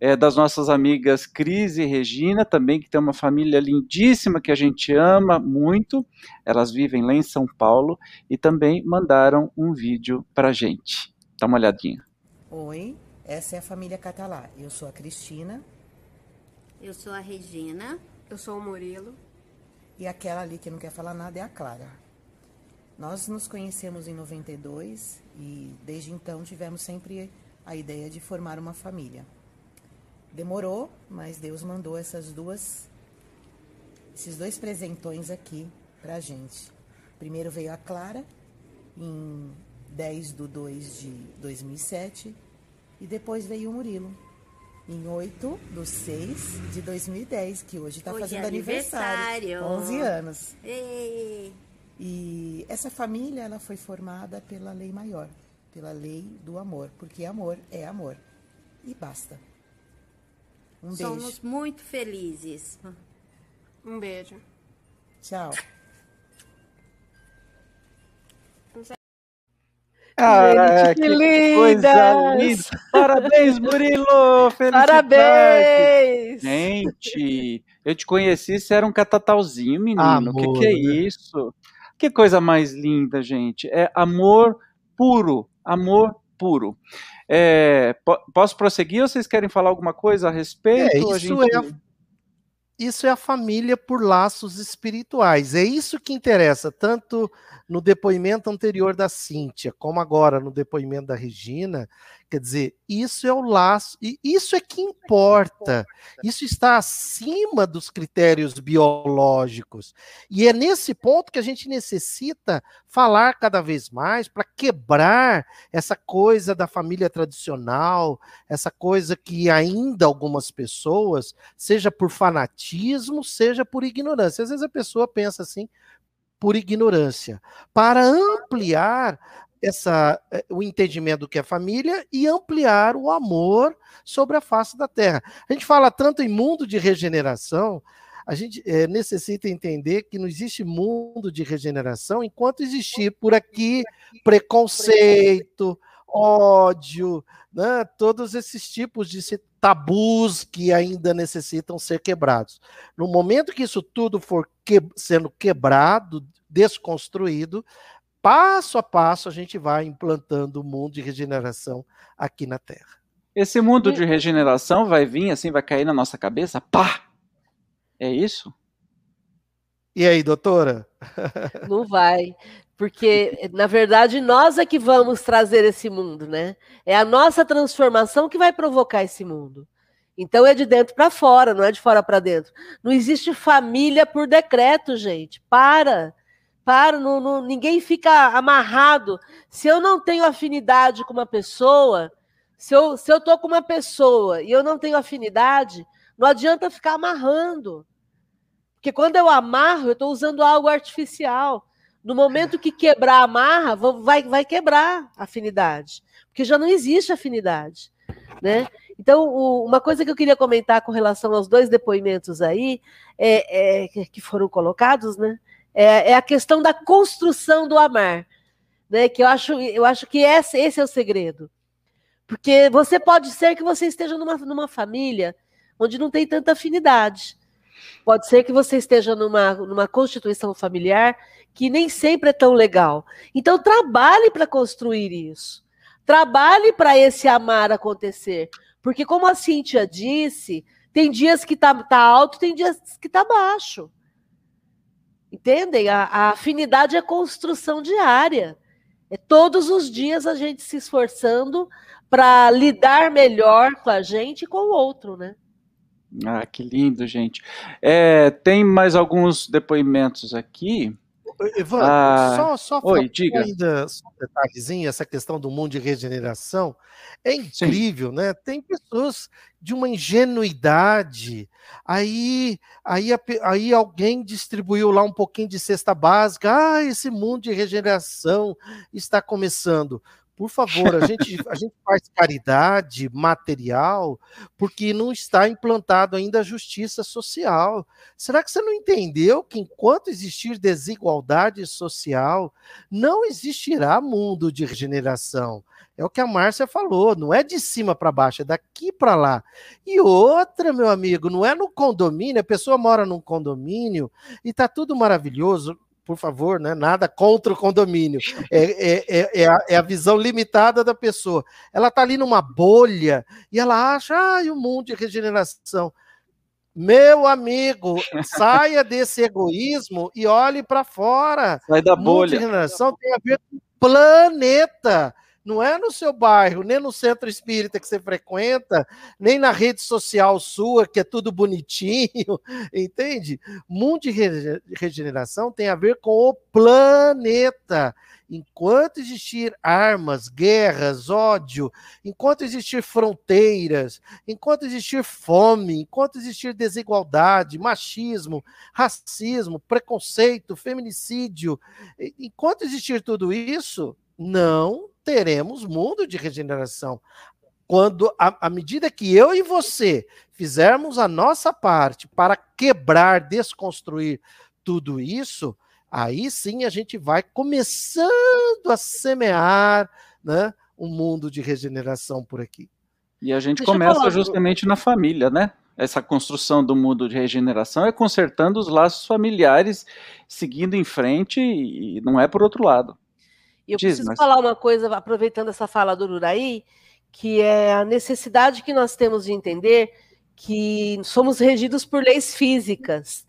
é, das nossas amigas Cris e Regina, também que tem uma família lindíssima que a gente ama muito. Elas vivem lá em São Paulo e também mandaram um vídeo para a gente. Dá uma olhadinha. Oi, essa é a família Catalá. Eu sou a Cristina. Eu sou a Regina. Eu sou o Murilo. E aquela ali que não quer falar nada é a Clara. Nós nos conhecemos em 92 e desde então tivemos sempre a ideia de formar uma família. Demorou, mas Deus mandou essas duas, esses dois presentões aqui pra gente. Primeiro veio a Clara, em 10 de 2 de 2007, e depois veio o Murilo, em 8 de 6 de 2010, que hoje está fazendo é aniversário. aniversário. 11 anos. Ei. E essa família ela foi formada pela lei maior, pela lei do amor, porque amor é amor. E basta. Um Somos beijo. Somos muito felizes. Um beijo. Tchau. Ah, que, linda! Parabéns, Murilo! Parabéns! Gente, eu te conheci, você era um catatauzinho, menino. O que, que é isso? Que coisa mais linda, gente. É amor puro, amor puro. É, posso prosseguir ou vocês querem falar alguma coisa a respeito? É, isso, gente... é a, isso é a família por laços espirituais. É isso que interessa, tanto no depoimento anterior da Cíntia, como agora no depoimento da Regina, quer dizer, isso é o laço, e isso é que importa. Isso está acima dos critérios biológicos. E é nesse ponto que a gente necessita falar cada vez mais para quebrar essa coisa da família tradicional, essa coisa que ainda algumas pessoas, seja por fanatismo, seja por ignorância. Às vezes a pessoa pensa assim, por ignorância, para ampliar essa, eh, o entendimento do que é família e ampliar o amor sobre a face da terra. A gente fala tanto em mundo de regeneração, a gente é, necessita entender que não existe mundo de regeneração enquanto existir por aqui preconceito, ódio, né, todos esses tipos de tabus que ainda necessitam ser quebrados. No momento que isso tudo for que, sendo quebrado, desconstruído, passo a passo a gente vai implantando o mundo de regeneração aqui na Terra. Esse mundo de regeneração vai vir assim, vai cair na nossa cabeça? Pá! É isso? E aí, doutora? Não vai. Porque, na verdade, nós é que vamos trazer esse mundo, né? É a nossa transformação que vai provocar esse mundo. Então é de dentro para fora, não é de fora para dentro. Não existe família por decreto, gente. Para para, não, não, ninguém fica amarrado. Se eu não tenho afinidade com uma pessoa, se eu, se eu com uma pessoa e eu não tenho afinidade, não adianta ficar amarrando. Porque quando eu amarro, eu estou usando algo artificial. No momento que quebrar a amarra, vai, vai quebrar a afinidade. Porque já não existe afinidade. Né? Então, o, uma coisa que eu queria comentar com relação aos dois depoimentos aí, é, é, que foram colocados, né? É, é a questão da construção do amar, né? Que eu acho, eu acho que esse, esse é o segredo. Porque você pode ser que você esteja numa, numa família onde não tem tanta afinidade. Pode ser que você esteja numa, numa constituição familiar que nem sempre é tão legal. Então, trabalhe para construir isso. Trabalhe para esse amar acontecer. Porque, como a Cíntia disse, tem dias que está tá alto, tem dias que está baixo. Entendem? A, a afinidade é construção diária. É todos os dias a gente se esforçando para lidar melhor com a gente e com o outro, né? Ah, que lindo, gente. É, tem mais alguns depoimentos aqui. Ivan, ah, só, só oi, diga. ainda só um detalhezinho, essa questão do mundo de regeneração. É incrível, Sim. né? Tem pessoas de uma ingenuidade. Aí, aí, aí alguém distribuiu lá um pouquinho de cesta básica. Ah, esse mundo de regeneração está começando. Por favor, a gente, a gente faz caridade material porque não está implantado ainda a justiça social. Será que você não entendeu que enquanto existir desigualdade social, não existirá mundo de regeneração? É o que a Márcia falou, não é de cima para baixo, é daqui para lá. E outra, meu amigo, não é no condomínio, a pessoa mora num condomínio e tá tudo maravilhoso por favor, né? nada contra o condomínio. É, é, é, é, a, é a, visão limitada da pessoa. Ela está ali numa bolha e ela acha, ah, o mundo de regeneração. Meu amigo, saia desse egoísmo e olhe para fora. Sai da bolha. Mundo de regeneração tem a ver com o planeta. Não é no seu bairro, nem no centro espírita que você frequenta, nem na rede social sua, que é tudo bonitinho, entende? Mundo de regeneração tem a ver com o planeta. Enquanto existir armas, guerras, ódio, enquanto existir fronteiras, enquanto existir fome, enquanto existir desigualdade, machismo, racismo, preconceito, feminicídio, enquanto existir tudo isso, não teremos mundo de regeneração. Quando, à medida que eu e você fizermos a nossa parte para quebrar, desconstruir tudo isso, aí sim a gente vai começando a semear né, um mundo de regeneração por aqui. E a gente Deixa começa justamente na família, né? Essa construção do mundo de regeneração é consertando os laços familiares, seguindo em frente e não é por outro lado. E eu Diz, preciso mas... falar uma coisa, aproveitando essa fala do Uraí, que é a necessidade que nós temos de entender que somos regidos por leis físicas.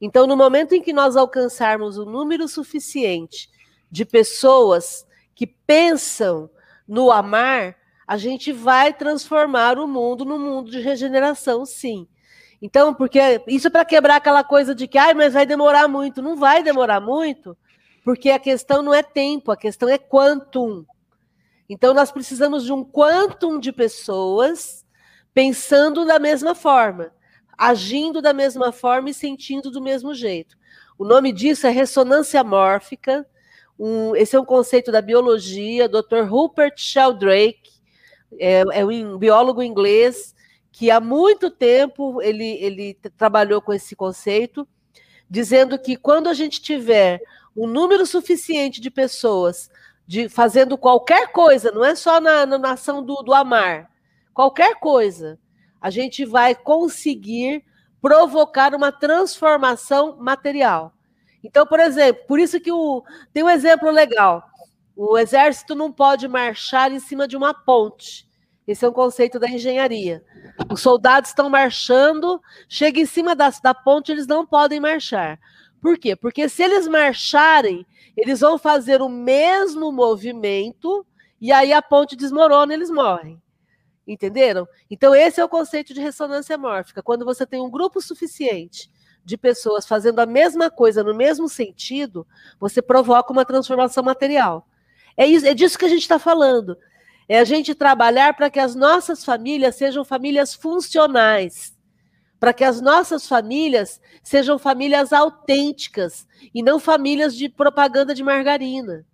Então, no momento em que nós alcançarmos o número suficiente de pessoas que pensam no amar, a gente vai transformar o mundo no mundo de regeneração, sim. Então, porque isso é para quebrar aquela coisa de que, ai, mas vai demorar muito. Não vai demorar muito, porque a questão não é tempo, a questão é quantum. Então, nós precisamos de um quantum de pessoas pensando da mesma forma, agindo da mesma forma e sentindo do mesmo jeito. O nome disso é ressonância mórfica. um, esse é um conceito da biologia, Dr. Rupert Sheldrake, é, é um biólogo inglês que há muito tempo ele, ele trabalhou com esse conceito, dizendo que quando a gente tiver um número suficiente de pessoas de fazendo qualquer coisa, não é só na, na ação do, do amar, qualquer coisa, a gente vai conseguir provocar uma transformação material. Então, por exemplo, por isso que o, tem um exemplo legal. O exército não pode marchar em cima de uma ponte. Esse é um conceito da engenharia. Os soldados estão marchando, chega em cima da, da ponte, eles não podem marchar. Por quê? Porque se eles marcharem, eles vão fazer o mesmo movimento e aí a ponte desmorona e eles morrem. Entenderam? Então, esse é o conceito de ressonância mórfica. Quando você tem um grupo suficiente de pessoas fazendo a mesma coisa no mesmo sentido, você provoca uma transformação material. É, isso, é disso que a gente está falando. É a gente trabalhar para que as nossas famílias sejam famílias funcionais, para que as nossas famílias sejam famílias autênticas e não famílias de propaganda de margarina.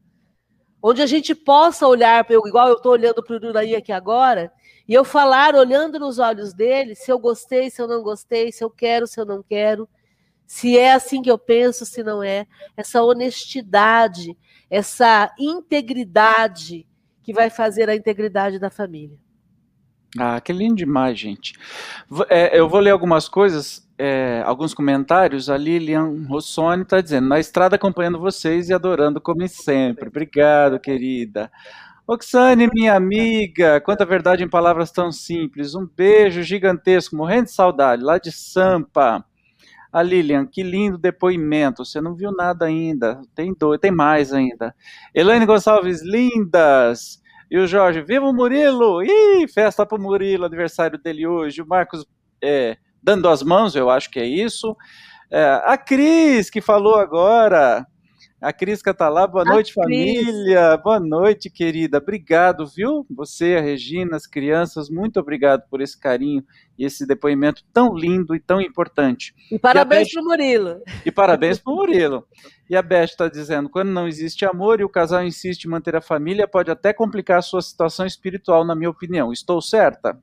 Onde a gente possa olhar, igual eu estou olhando para o Uraí aqui agora, e eu falar, olhando nos olhos dele, se eu gostei, se eu não gostei, se eu quero, se eu não quero, se é assim que eu penso, se não é. Essa honestidade, essa integridade que vai fazer a integridade da família. Ah, que lindo demais, gente. É, eu vou ler algumas coisas, é, alguns comentários. A Lilian Rossoni está dizendo: na estrada acompanhando vocês e adorando como sempre. Obrigado, querida. Oxane, minha amiga, quanta verdade em palavras tão simples. Um beijo gigantesco, morrendo de saudade, lá de Sampa. A Lilian, que lindo depoimento. Você não viu nada ainda. Tem dois, tem mais ainda. Elaine Gonçalves, lindas. E o Jorge, viva o Murilo! Ih, festa pro Murilo, aniversário dele hoje. O Marcos é, dando as mãos, eu acho que é isso. É, a Cris, que falou agora. A Cris tá lá, boa a noite, Cris. família. Boa noite, querida. Obrigado, viu? Você, a Regina, as crianças, muito obrigado por esse carinho e esse depoimento tão lindo e tão importante. E parabéns para o Murilo. E parabéns para o Murilo. E a Beth está dizendo: quando não existe amor e o casal insiste em manter a família, pode até complicar a sua situação espiritual, na minha opinião. Estou certa?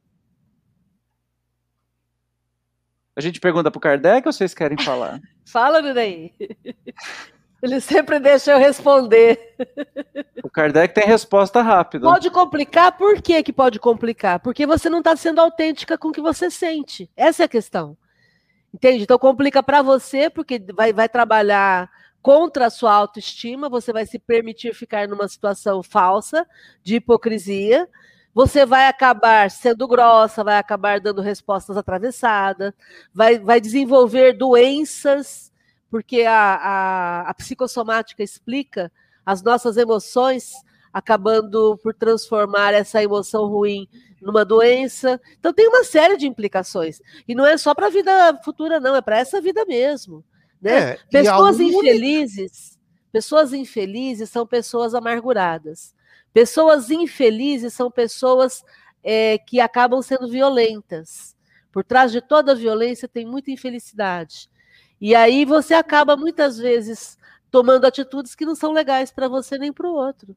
A gente pergunta para o Kardec ou vocês querem falar? Fala, Nuraí. Ele sempre deixa eu responder. O Kardec tem resposta rápida. Pode complicar? Por que, que pode complicar? Porque você não está sendo autêntica com o que você sente. Essa é a questão. Entende? Então complica para você, porque vai, vai trabalhar contra a sua autoestima, você vai se permitir ficar numa situação falsa de hipocrisia. Você vai acabar sendo grossa, vai acabar dando respostas atravessadas, vai, vai desenvolver doenças porque a, a, a psicossomática explica as nossas emoções acabando por transformar essa emoção ruim numa doença. Então tem uma série de implicações. E não é só para a vida futura, não, é para essa vida mesmo. Né? É, pessoas infelizes, pessoas infelizes são pessoas amarguradas. Pessoas infelizes são pessoas é, que acabam sendo violentas. Por trás de toda violência tem muita infelicidade. E aí você acaba muitas vezes tomando atitudes que não são legais para você nem para o outro.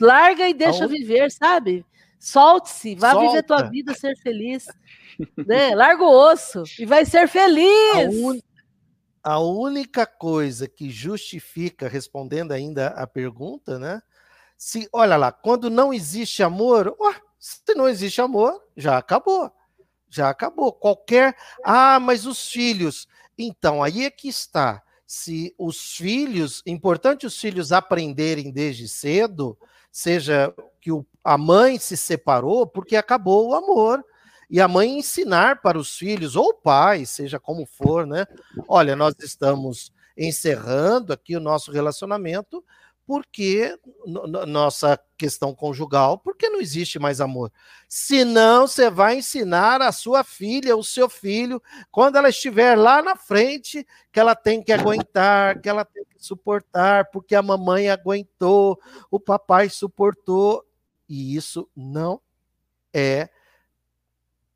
Larga e deixa Aonde? viver, sabe? Solte-se, vá Solta. viver tua vida, ser feliz. né? Larga o osso e vai ser feliz. A, un... a única coisa que justifica, respondendo ainda a pergunta, né? Se, olha lá, quando não existe amor, se não existe amor, já acabou. Já acabou. Qualquer. Ah, mas os filhos. Então, aí é que está. Se os filhos, importante os filhos aprenderem desde cedo, seja que o, a mãe se separou porque acabou o amor, e a mãe ensinar para os filhos, ou pai, seja como for, né? Olha, nós estamos encerrando aqui o nosso relacionamento porque nossa questão conjugal, porque não existe mais amor. Senão você vai ensinar a sua filha, o seu filho, quando ela estiver lá na frente, que ela tem que aguentar, que ela tem que suportar, porque a mamãe aguentou, o papai suportou, e isso não é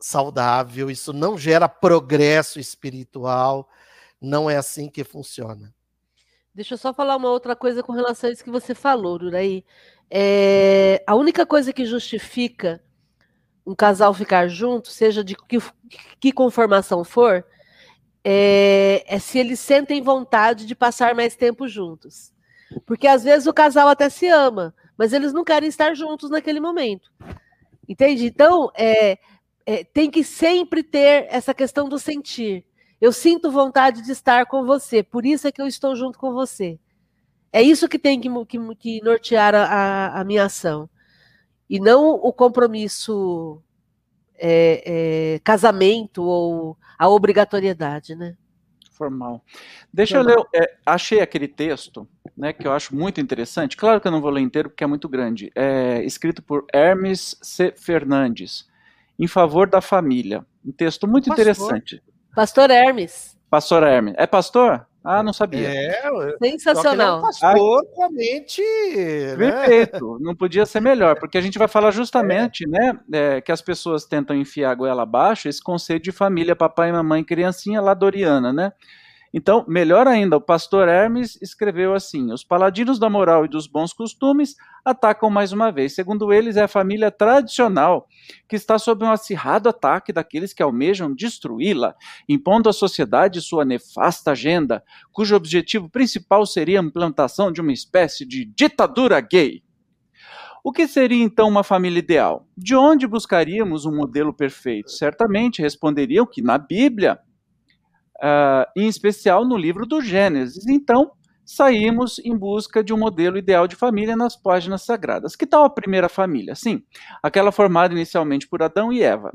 saudável, isso não gera progresso espiritual, não é assim que funciona. Deixa eu só falar uma outra coisa com relação a isso que você falou, Uraí. É, a única coisa que justifica um casal ficar junto, seja de que, que conformação for, é, é, se eles sentem vontade de passar mais tempo juntos. Porque às vezes o casal até se ama, mas eles não querem estar juntos naquele momento. Entende? Então, é, é, tem que sempre ter essa questão do sentir. Eu sinto vontade de estar com você, por isso é que eu estou junto com você. É isso que tem que, que, que nortear a, a, minha ação. E não o compromisso é, é, casamento ou a obrigatoriedade, né? Formal. Deixa Formal. eu ler, é, achei aquele texto, né, que eu acho muito interessante. Claro que eu não vou ler inteiro porque é muito grande. É escrito por Hermes C. Fernandes, em favor da família. Um texto muito pastor. interessante. Pastor Hermes. Pastor Hermes. É pastor? Ah, não sabia. É, sensacional. É um pastor com a mente. Né? Perfeito. Não podia ser melhor, porque a gente vai falar justamente, é. né, é, que as pessoas tentam enfiar a goela abaixo esse conceito de família, papai, mamãe, criancinha lá doriana, né? Então, melhor ainda, o pastor Hermes escreveu assim: os paladinos da moral e dos bons costumes atacam mais uma vez. Segundo eles, é a família tradicional que está sob um acirrado ataque daqueles que almejam destruí-la, impondo à sociedade sua nefasta agenda, cujo objetivo principal seria a implantação de uma espécie de ditadura gay. O que seria então uma família ideal? De onde buscaríamos um modelo perfeito? Certamente responderiam que na Bíblia uh, em especial no livro do Gênesis. Então, saímos em busca de um modelo ideal de família nas páginas sagradas. Que tal a primeira família? Sim, aquela formada inicialmente por Adão e Eva.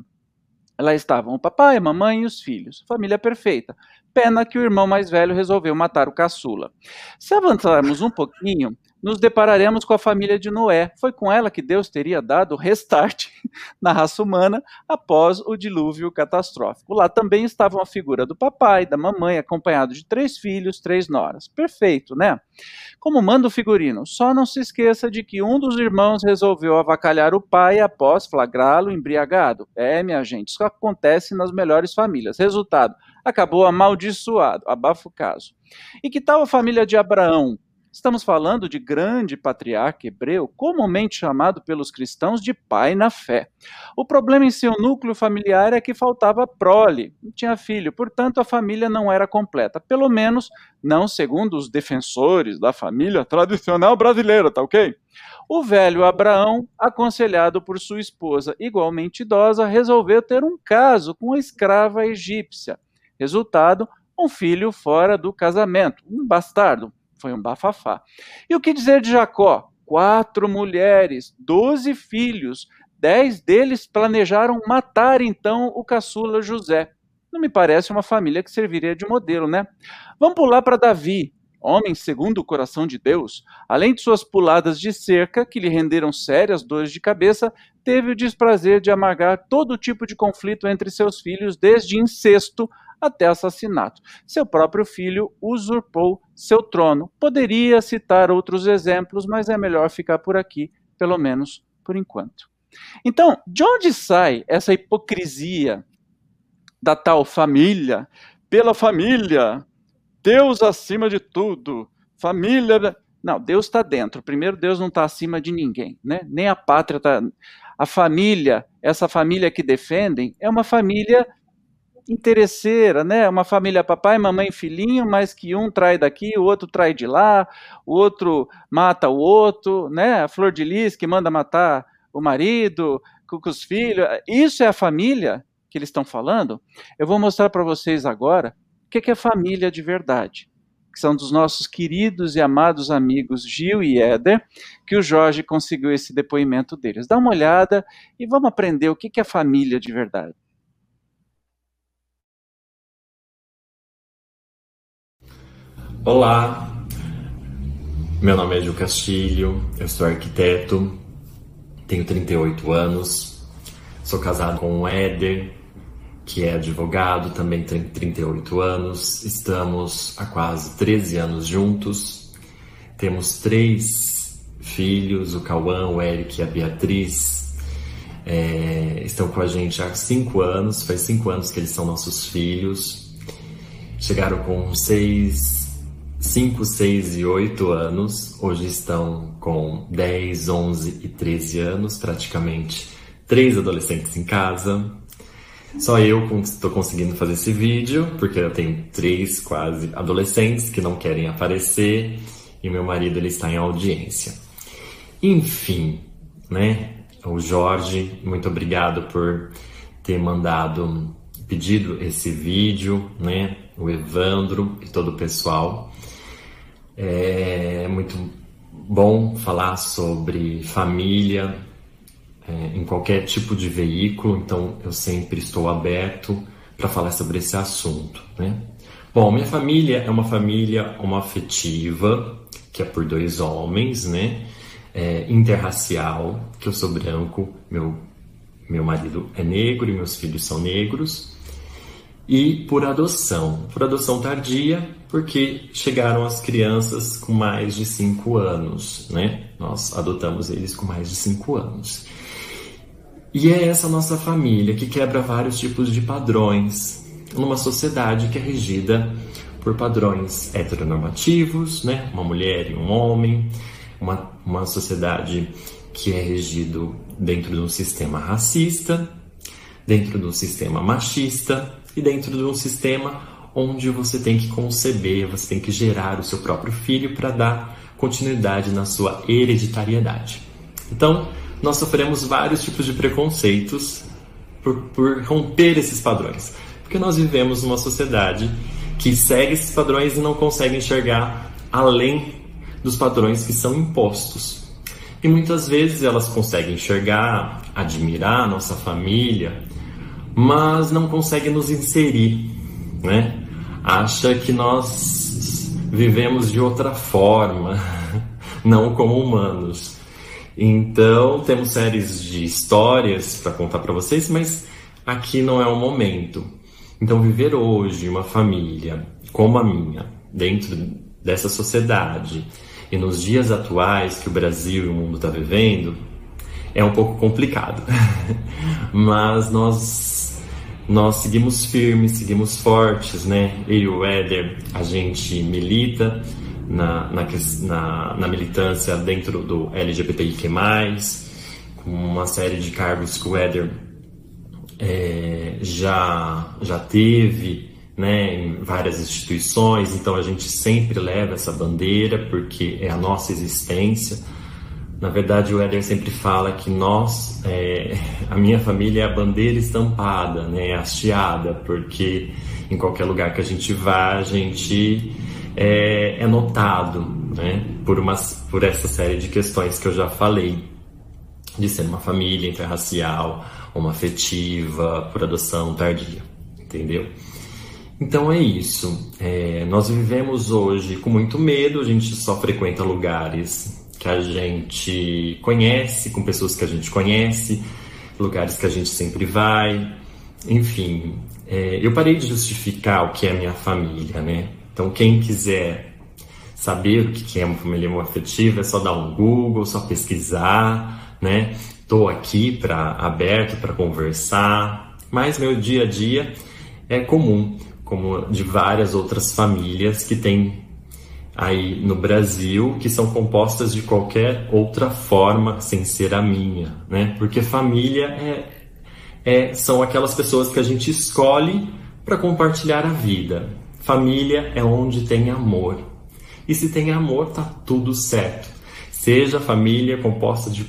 Lá estavam o papai, a mamãe e os filhos. Família perfeita. Pena que o irmão mais velho resolveu matar o caçula. Se avançarmos um pouquinho, nos depararemos com a família de Noé. Foi com ela que Deus teria dado restart na raça humana após o dilúvio catastrófico. Lá também estava a figura do papai, da mamãe, acompanhado de três filhos, três noras. Perfeito, né? Como manda o figurino, só não se esqueça de que um dos irmãos resolveu avacalhar o pai após flagrá-lo embriagado. É, minha gente, isso acontece nas melhores famílias. Resultado, acabou amaldiçoado. Abafa o caso. E que tal a família de Abraão? Estamos falando de grande patriarca hebreu, comumente chamado pelos cristãos de pai na fé. O problema em seu núcleo familiar é que faltava prole, não tinha filho, portanto a família não era completa, pelo menos não segundo os defensores da família tradicional brasileira, tá ok? O velho Abraão, aconselhado por sua esposa igualmente idosa, resolveu ter um caso com a escrava egípcia. Resultado, um filho fora do casamento, um bastardo foi um bafafá. E o que dizer de Jacó? Quatro mulheres, doze filhos, dez deles planejaram matar então o caçula José. Não me parece uma família que serviria de modelo, né? Vamos pular para Davi, homem segundo o coração de Deus. Além de suas puladas de cerca, que lhe renderam sérias dores de cabeça, teve o desprazer de amargar todo tipo de conflito entre seus filhos, desde incesto até assassinato. Seu próprio filho usurpou seu trono. Poderia citar outros exemplos, mas é melhor ficar por aqui, pelo menos por enquanto. Então, de onde sai essa hipocrisia da tal família? Pela família, Deus acima de tudo, família. Não, Deus está dentro. Primeiro, Deus não está acima de ninguém, né? Nem a pátria está. A família, essa família que defendem, é uma família interesseira, né? Uma família papai, mamãe, filhinho, mas que um trai daqui, o outro trai de lá, o outro mata o outro, né? A flor de lis que manda matar o marido com, os filhos. Isso é a família que eles estão falando? Eu vou mostrar para vocês agora o que é família de verdade. Que são dos nossos queridos e amados amigos Gil e Éder, que o Jorge conseguiu esse depoimento deles. Dá uma olhada e vamos aprender o que é família de verdade. Olá, meu nome é Gil Castilho, eu sou arquiteto, tenho 38 anos, sou casado com o Éder, que é advogado, também tem 38 anos, estamos há quase 13 anos juntos, temos três filhos, o Cauã, o Eric e a Beatriz, é, estão com a gente há cinco anos, faz cinco anos que eles são nossos filhos, chegaram com seis 5, 6 e 8 anos, hoje estão com 10, 11 e 13 anos, praticamente três adolescentes em casa. Só eu estou conseguindo fazer esse vídeo, porque eu tenho três quase adolescentes que não querem aparecer e meu marido ele está em audiência. Enfim, né? O Jorge, muito obrigado por ter mandado, pedido esse vídeo, né? O Evandro e todo o pessoal. É muito bom falar sobre família é, em qualquer tipo de veículo, então eu sempre estou aberto para falar sobre esse assunto, né? Bom, minha família é uma família uma afetiva, que é por dois homens, né? É, interracial, que eu sou branco, meu, meu marido é negro e meus filhos são negros. E por adoção, por adoção tardia, porque chegaram as crianças com mais de 5 anos, né? Nós adotamos eles com mais de 5 anos. E é essa nossa família que quebra vários tipos de padrões numa sociedade que é regida por padrões heteronormativos, né? Uma mulher e um homem, uma, uma sociedade que é regido dentro de um sistema racista, dentro de um sistema machista e dentro de um sistema onde você tem que conceber, você tem que gerar o seu próprio filho para dar continuidade na sua hereditariedade. Então, nós sofremos vários tipos de preconceitos por, por romper esses padrões, porque nós vivemos numa sociedade que segue esses padrões e não consegue enxergar além dos padrões que são impostos. E muitas vezes elas conseguem enxergar, admirar a nossa família, mas não conseguem nos inserir, né? Acha que nós vivemos de outra forma, não como humanos. Então, temos séries de histórias para contar para vocês, mas aqui não é o momento. Então, viver hoje uma família como a minha, dentro dessa sociedade e nos dias atuais que o Brasil e o mundo está vivendo, é um pouco complicado. mas nós nós seguimos firmes, seguimos fortes, né? Eu e o Éder, a gente milita na, na, na, militância dentro do LGBTIQ+, com uma série de cargos que o Éder é, já, já teve, né, em várias instituições, então a gente sempre leva essa bandeira porque é a nossa existência na verdade, o Éder sempre fala que nós, é, a minha família é a bandeira estampada, né, hasteada, porque em qualquer lugar que a gente vá, a gente é, é notado, né, por, umas, por essa série de questões que eu já falei, de ser uma família interracial, uma afetiva, por adoção tardia, entendeu? Então é isso. É, nós vivemos hoje com muito medo, a gente só frequenta lugares que a gente conhece, com pessoas que a gente conhece, lugares que a gente sempre vai, enfim. É, eu parei de justificar o que é minha família, né? Então, quem quiser saber o que é uma família afetiva, é só dar um Google, só pesquisar, né? Estou aqui para aberto para conversar, mas meu dia a dia é comum, como de várias outras famílias que têm aí no Brasil que são compostas de qualquer outra forma sem ser a minha, né? Porque família é, é são aquelas pessoas que a gente escolhe para compartilhar a vida. Família é onde tem amor. E se tem amor, tá tudo certo. Seja família composta de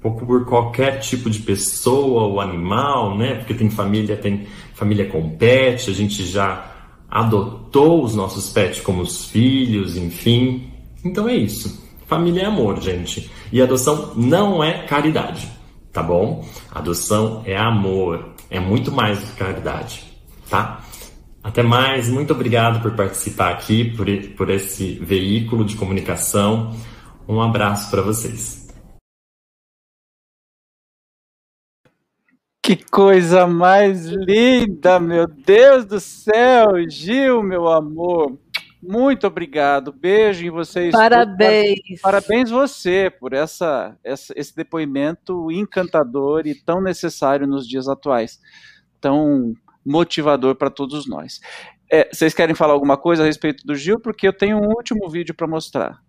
pouco por qualquer tipo de pessoa ou animal, né? Porque tem família, tem família com pet, a gente já adotou os nossos pets como os filhos, enfim. Então é isso. Família é amor, gente. E adoção não é caridade, tá bom? Adoção é amor, é muito mais do que caridade, tá? Até mais, muito obrigado por participar aqui, por, por esse veículo de comunicação. Um abraço para vocês. Que coisa mais linda, meu Deus do céu, Gil, meu amor. Muito obrigado. Beijo em vocês. Parabéns. Parabéns você por essa, essa, esse depoimento encantador e tão necessário nos dias atuais. Tão motivador para todos nós. É, vocês querem falar alguma coisa a respeito do Gil? Porque eu tenho um último vídeo para mostrar.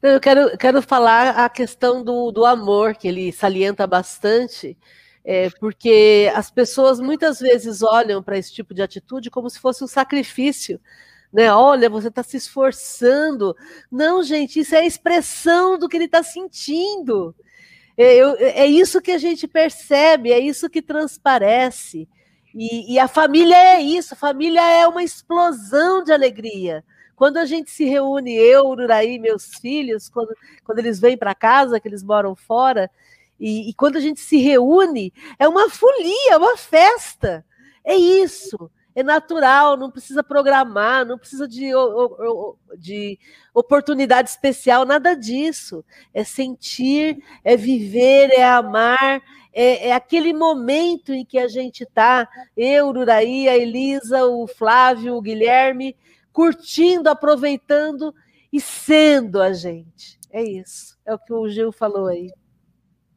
Eu quero, quero falar a questão do, do amor, que ele salienta bastante, é, porque as pessoas muitas vezes olham para esse tipo de atitude como se fosse um sacrifício. Né? Olha, você está se esforçando. Não, gente, isso é a expressão do que ele está sentindo. É, eu, é isso que a gente percebe, é isso que transparece. E, e, a família é isso, a família é uma explosão de alegria. Quando a gente se reúne, eu, Uraí, meus filhos, quando, quando eles vêm para casa, que eles moram fora, e, e, quando a gente se reúne, é uma folia, é uma festa. É isso, é natural, não precisa programar, não precisa de, de oportunidade especial, nada disso. É sentir, é viver, é amar, é, é, aquele momento em que a gente está, eu, Uraí, a Elisa, o Flávio, o Guilherme, curtindo, aproveitando e sendo a gente. É isso. É o que o Gil falou aí.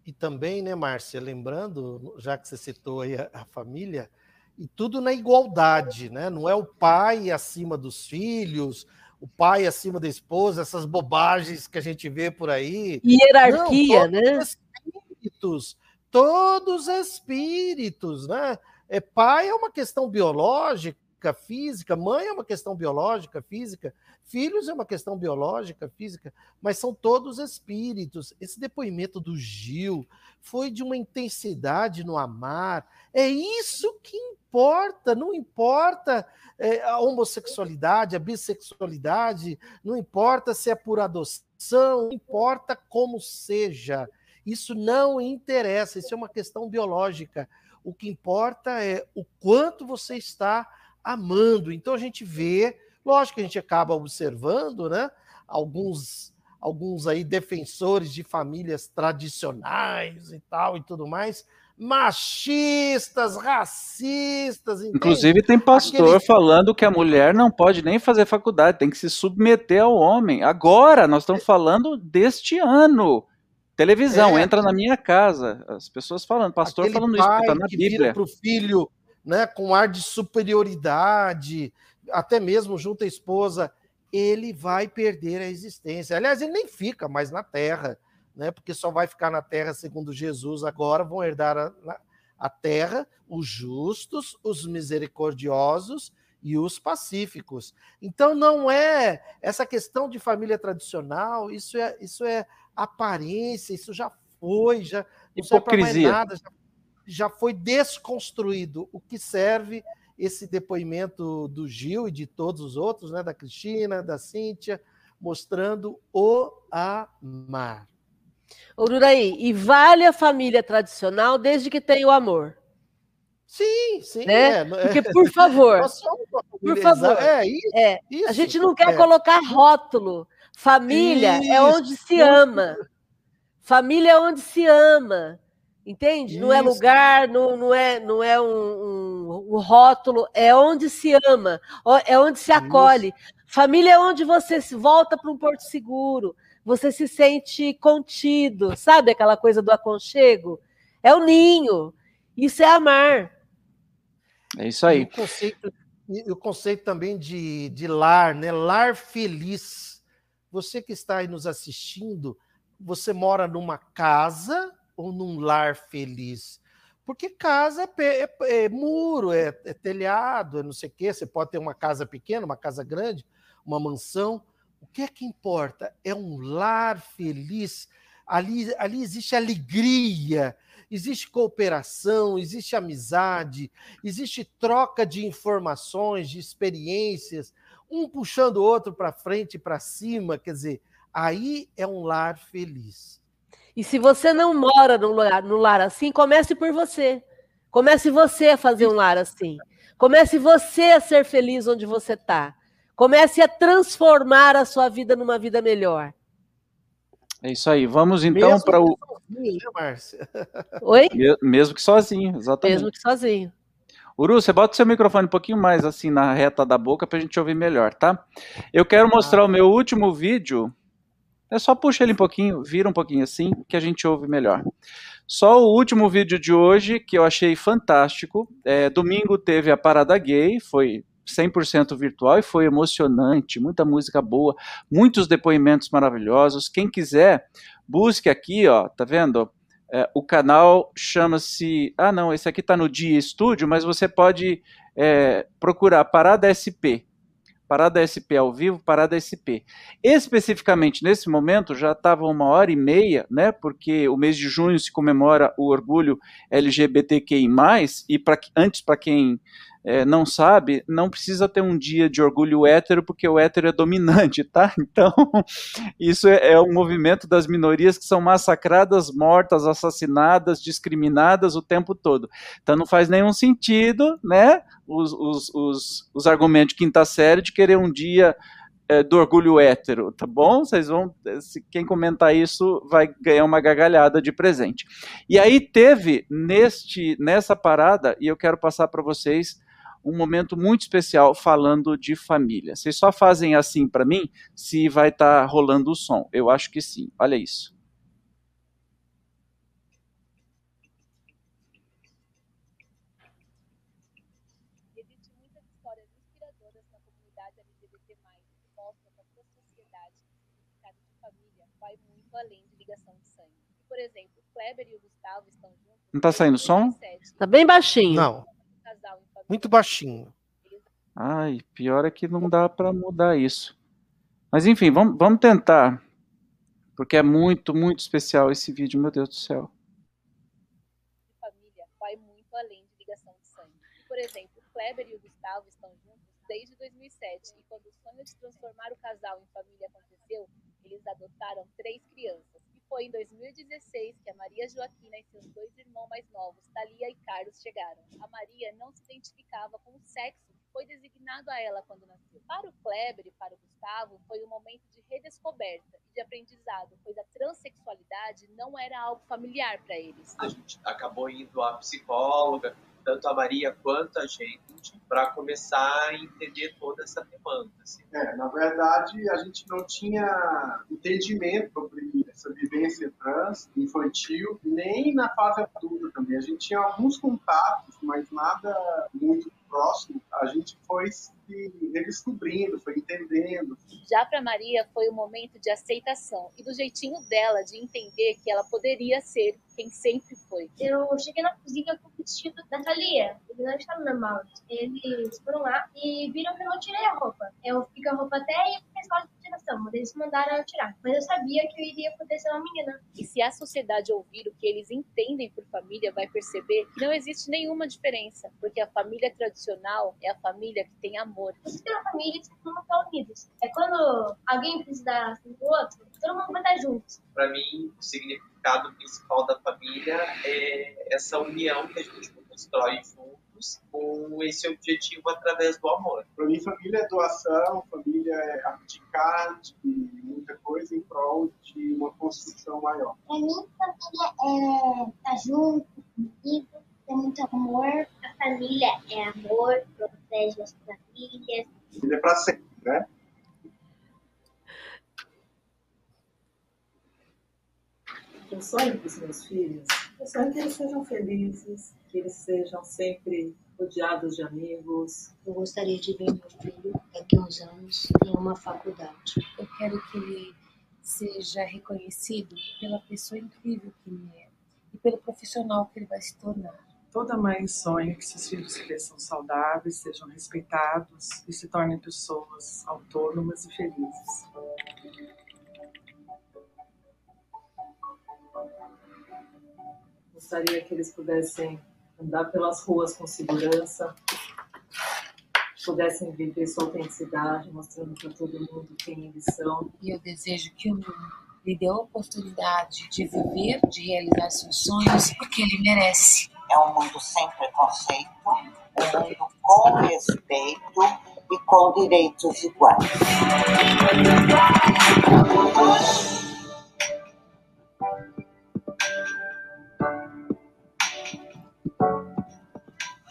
E também, né, Márcia, lembrando, já que você citou aí a, a família, e tudo na igualdade, né? Não é o pai acima dos filhos, o pai acima da esposa, essas bobagens que a gente vê por aí. Hierarquia, Não, né? Espíritos, todos espíritos, né? É, pai é uma questão biológica, física, mãe é uma questão biológica, física, filhos é uma questão biológica, física, mas são todos espíritos. Esse depoimento do Gil foi de uma intensidade no amar. É isso que importa, não importa é, a homossexualidade, a bissexualidade, não importa se é por adoção, não importa como seja. Isso não interessa, isso é uma questão biológica. O que importa é o quanto você está amando. Então a gente vê, lógico que a gente acaba observando, né? Alguns alguns aí defensores de famílias tradicionais e tal e tudo mais, machistas, racistas. Entende? Inclusive tem pastor Aquele... falando que a mulher não pode nem fazer faculdade, tem que se submeter ao homem. Agora nós estamos falando deste ano. Televisão, é, entra na minha casa. As pessoas falando, pastor falando isso, está na que Bíblia. para o filho né, com ar de superioridade, até mesmo junto à esposa, ele vai perder a existência. Aliás, ele nem fica mais na terra, né, porque só vai ficar na terra, segundo Jesus, agora vão herdar a, a terra os justos, os misericordiosos e os pacíficos. Então não é essa questão de família tradicional, isso é isso é aparência, isso já foi, já não Hipocrisia. nada, já, já foi desconstruído. O que serve esse depoimento do Gil e de todos os outros, né, da Cristina, da Cíntia, mostrando o amar. Ururaí, e vale a família tradicional desde que tenha o amor. Sim, sim. Né? É. Porque, por favor, por favor, é, isso, é, isso, a gente não quer é. colocar rótulo. Família Isso. é onde se ama. Família é onde se ama. Entende? Isso. Não é lugar, não, não é, não é um, um, um, rótulo, é onde se ama, é onde se acolhe. Isso. Família é onde você se volta para um porto seguro, você se sente contido, sabe aquela coisa do aconchego? É o ninho. Isso é amar. É isso aí. E o conceito, o conceito também de, de lar, né? Lar feliz você que está aí nos assistindo, você mora numa casa ou num lar feliz? Porque casa é, é, é muro, é, é, telhado, é não sei o quê. Você pode ter uma casa pequena, uma casa grande, uma mansão. O que é que importa? É um lar feliz. Ali, ali existe alegria, existe cooperação, existe amizade, existe troca de informações, de experiências, um puxando o outro para frente e para cima, quer dizer, aí é um lar feliz. E se você não mora num lar, num lar assim, comece por você. Comece você a fazer um lar assim. Comece você a ser feliz onde você está. Comece a transformar a sua vida numa vida melhor. É isso aí. Vamos então para o. Sozinho, né, Márcia? Oi? Mesmo que sozinho, exatamente. Mesmo que sozinho. Uru, você bota o seu microfone um pouquinho mais assim na reta da boca para a gente ouvir melhor, tá? Eu quero mostrar o meu último vídeo. É só puxa ele um pouquinho, vira um pouquinho assim, que a gente ouve melhor. Só o último vídeo de hoje, que eu achei fantástico. É, domingo teve a Parada Gay, foi 100% virtual e foi emocionante, muita música boa, muitos depoimentos maravilhosos. Quem quiser, busque aqui, ó, tá vendo? É, o canal chama-se. Ah, não, esse aqui está no Dia Estúdio, mas você pode é, procurar Parada SP. Parada SP ao vivo, Parada SP. Especificamente nesse momento já estava uma hora e meia, né? Porque o mês de junho se comemora o orgulho LGBTQI+, e pra, antes para quem é, não sabe, não precisa ter um dia de orgulho hétero, porque o hétero é dominante, tá? Então, isso é, é um movimento das minorias que são massacradas, mortas, assassinadas, discriminadas o tempo todo. Então não faz nenhum sentido, né? Os, os, os, os argumentos de quinta série de querer um dia é, do orgulho hétero, tá bom? Vocês vão, quem comentar isso vai ganhar uma gargalhada de presente. E aí teve neste nessa parada e eu quero passar para vocês um momento muito especial falando de família. Vocês só fazem assim para mim se vai estar tá rolando o som. Eu acho que sim. Olha isso. além de ligação de sangue. Por exemplo, o Kleber e o Gustavo estão juntos. Não está saindo som? Está bem baixinho. Não. Muito baixinho. Ai, pior é que não dá para mudar isso. Mas enfim, vamos, vamos tentar. Porque é muito, muito especial esse vídeo, meu Deus do céu. Família vai muito além de ligação de sangue. Por exemplo, o Kleber e o Gustavo estão juntos desde 2007 e quando o sonho de transformar o casal em família aconteceu, eles adotaram três crianças. E foi em 2016 que a Maria Joaquina e seus dois irmãos mais novos, Thalia e Carlos, chegaram. A Maria não se identificava com o sexo que foi designado a ela quando nasceu. Para o Kleber e para o Gustavo, foi um momento de redescoberta e de aprendizado, pois a transexualidade não era algo familiar para eles. A gente acabou indo à psicóloga, tanto a Maria quanto a gente, para começar a entender toda essa demanda. Assim. É, na verdade, a gente não tinha entendimento sobre essa vivência trans infantil, nem na fase adulta também. A gente tinha alguns contatos, mas nada muito próximo. A gente foi se redescobrindo, foi entendendo. Já para Maria foi o um momento de aceitação e do jeitinho dela de entender que ela poderia ser quem sempre foi. Eu cheguei na cozinha com o vestido da Thalia. Ele não estava normal. Eles foram lá e viram que eu não tirei a roupa. Eu com a roupa até ir pra escola tiração, mas eles mandaram eu tirar. Mas eu sabia que eu iria poder ser uma menina. E se a sociedade ouvir o que eles entendem por família, vai perceber que não existe nenhuma diferença, porque a família tradicional é a família que tem amor. Você tem uma família que todo mundo está unidos. É quando alguém precisar assim, do outro, todo mundo vai estar junto. Para mim, o significado principal da família é essa união que a gente constrói juntos com esse objetivo através do amor. Para mim, família é doação, família é abdicar de muita coisa em prol de uma construção maior. Para mim, família é estar tá junto, comigo, ter muito amor. A família é amor, protege as famílias. Família é para sempre, né? Eu sonho para os meus filhos, eu sonho que eles sejam felizes, que eles sejam sempre rodeados de amigos. Eu gostaria de ver meu filho daqui a uns anos em uma faculdade. Eu quero que ele seja reconhecido pela pessoa incrível que ele é e pelo profissional que ele vai se tornar. Toda mãe sonha que seus filhos cresçam saudáveis, sejam respeitados e se tornem pessoas autônomas e felizes. Gostaria que eles pudessem andar pelas ruas com segurança, pudessem viver sua autenticidade, mostrando para todo mundo quem eles são. E eu desejo que o mundo lhe dê a oportunidade de viver, de realizar seus sonhos, porque ele merece. É um mundo sem preconceito, um mundo com respeito e com direitos iguais.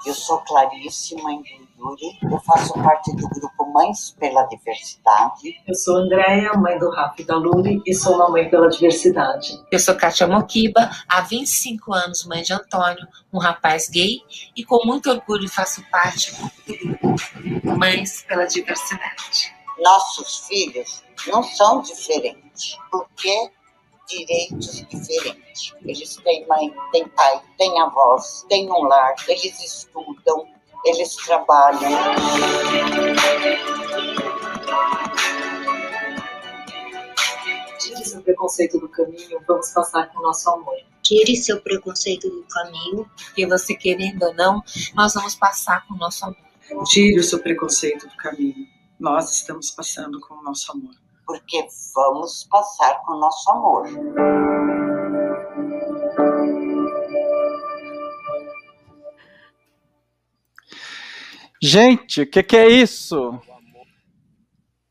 Eu sou Clarice, mãe do Yuri, eu faço parte do grupo Mães pela Diversidade. Eu sou Andréia, mãe do Rafa e da Luli, e sou uma mãe pela diversidade. Eu sou Kátia Mokiba, há 25 anos mãe de Antônio, um rapaz gay, e com muito orgulho faço parte do grupo Mães pela Diversidade. Nossos filhos não são diferentes, porque direitos diferentes. Eles têm mãe, têm pai, têm avós, têm um lar, eles estudam, eles trabalham. Tire seu preconceito do caminho, vamos passar com o nosso amor. Tire seu preconceito do caminho. Porque você querendo ou não, nós vamos passar com o nosso amor. Tire o seu preconceito do caminho. Nós estamos passando com o nosso amor. Porque vamos passar com o nosso amor. Gente, o que, que, é isso?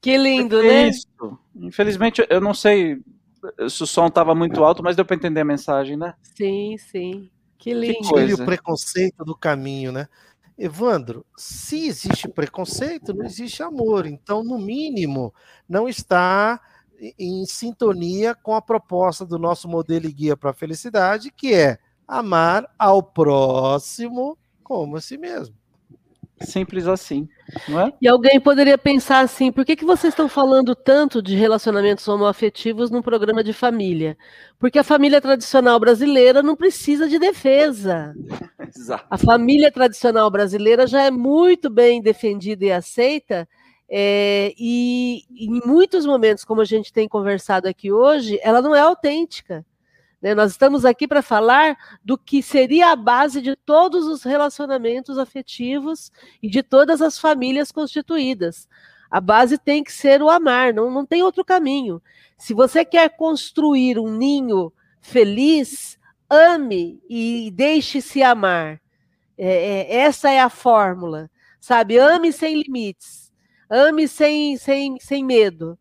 Que lindo, que né? É isso? Infelizmente, eu não sei se o som estava muito alto, mas deu para entender a mensagem, né? Sim, sim. Que lindo. Que tire o preconceito do caminho, né? Evandro, se existe preconceito, não existe amor. Então, no mínimo, não está em sintonia com a proposta do nosso modelo e guia para a felicidade, que é amar ao próximo como a si mesmo. Simples assim, não é? E alguém poderia pensar assim: por que, que vocês estão falando tanto de relacionamentos homoafetivos num programa de família? Porque a família tradicional brasileira não precisa de defesa. Exato. A família tradicional brasileira já é muito bem defendida e aceita, é, e, e em muitos momentos, como a gente tem conversado aqui hoje, ela não é autêntica. Né? Nós estamos aqui para falar do que seria a base de todos os relacionamentos afetivos e de todas as famílias constituídas. A base tem que ser o amar, não, não tem outro caminho. Se você quer construir um ninho feliz, ame e deixe-se amar. É, é, essa é a fórmula, sabe? Ame sem limites, ame sem, sem, sem medo.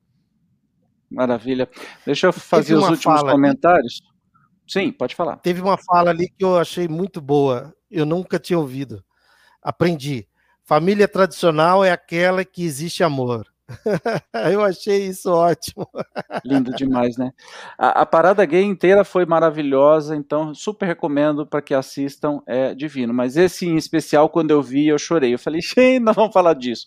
Maravilha. Deixa eu fazer os últimos comentários. Aqui. Sim, pode falar. Teve uma fala ali que eu achei muito boa. Eu nunca tinha ouvido. Aprendi. Família tradicional é aquela que existe amor. eu achei isso ótimo. Lindo demais, né? A, a, parada gay inteira foi maravilhosa, então super recomendo para que assistam, é divino. Mas esse em especial, quando eu vi, eu chorei. Eu falei, gente, nós vamos falar disso.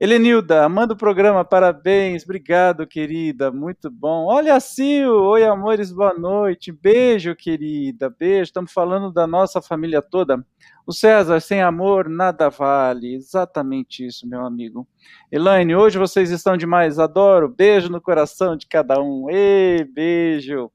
Helenilda, manda o programa, parabéns, obrigado, querida, muito bom. Olha, Sil, oi, amores, boa noite, beijo, querida, beijo. Estamos falando da nossa família toda. O César, sem amor, nada vale. Exatamente isso, meu amigo. Elaine, hoje vocês estão demais, adoro. Beijo no coração de cada um. Ei, beijo.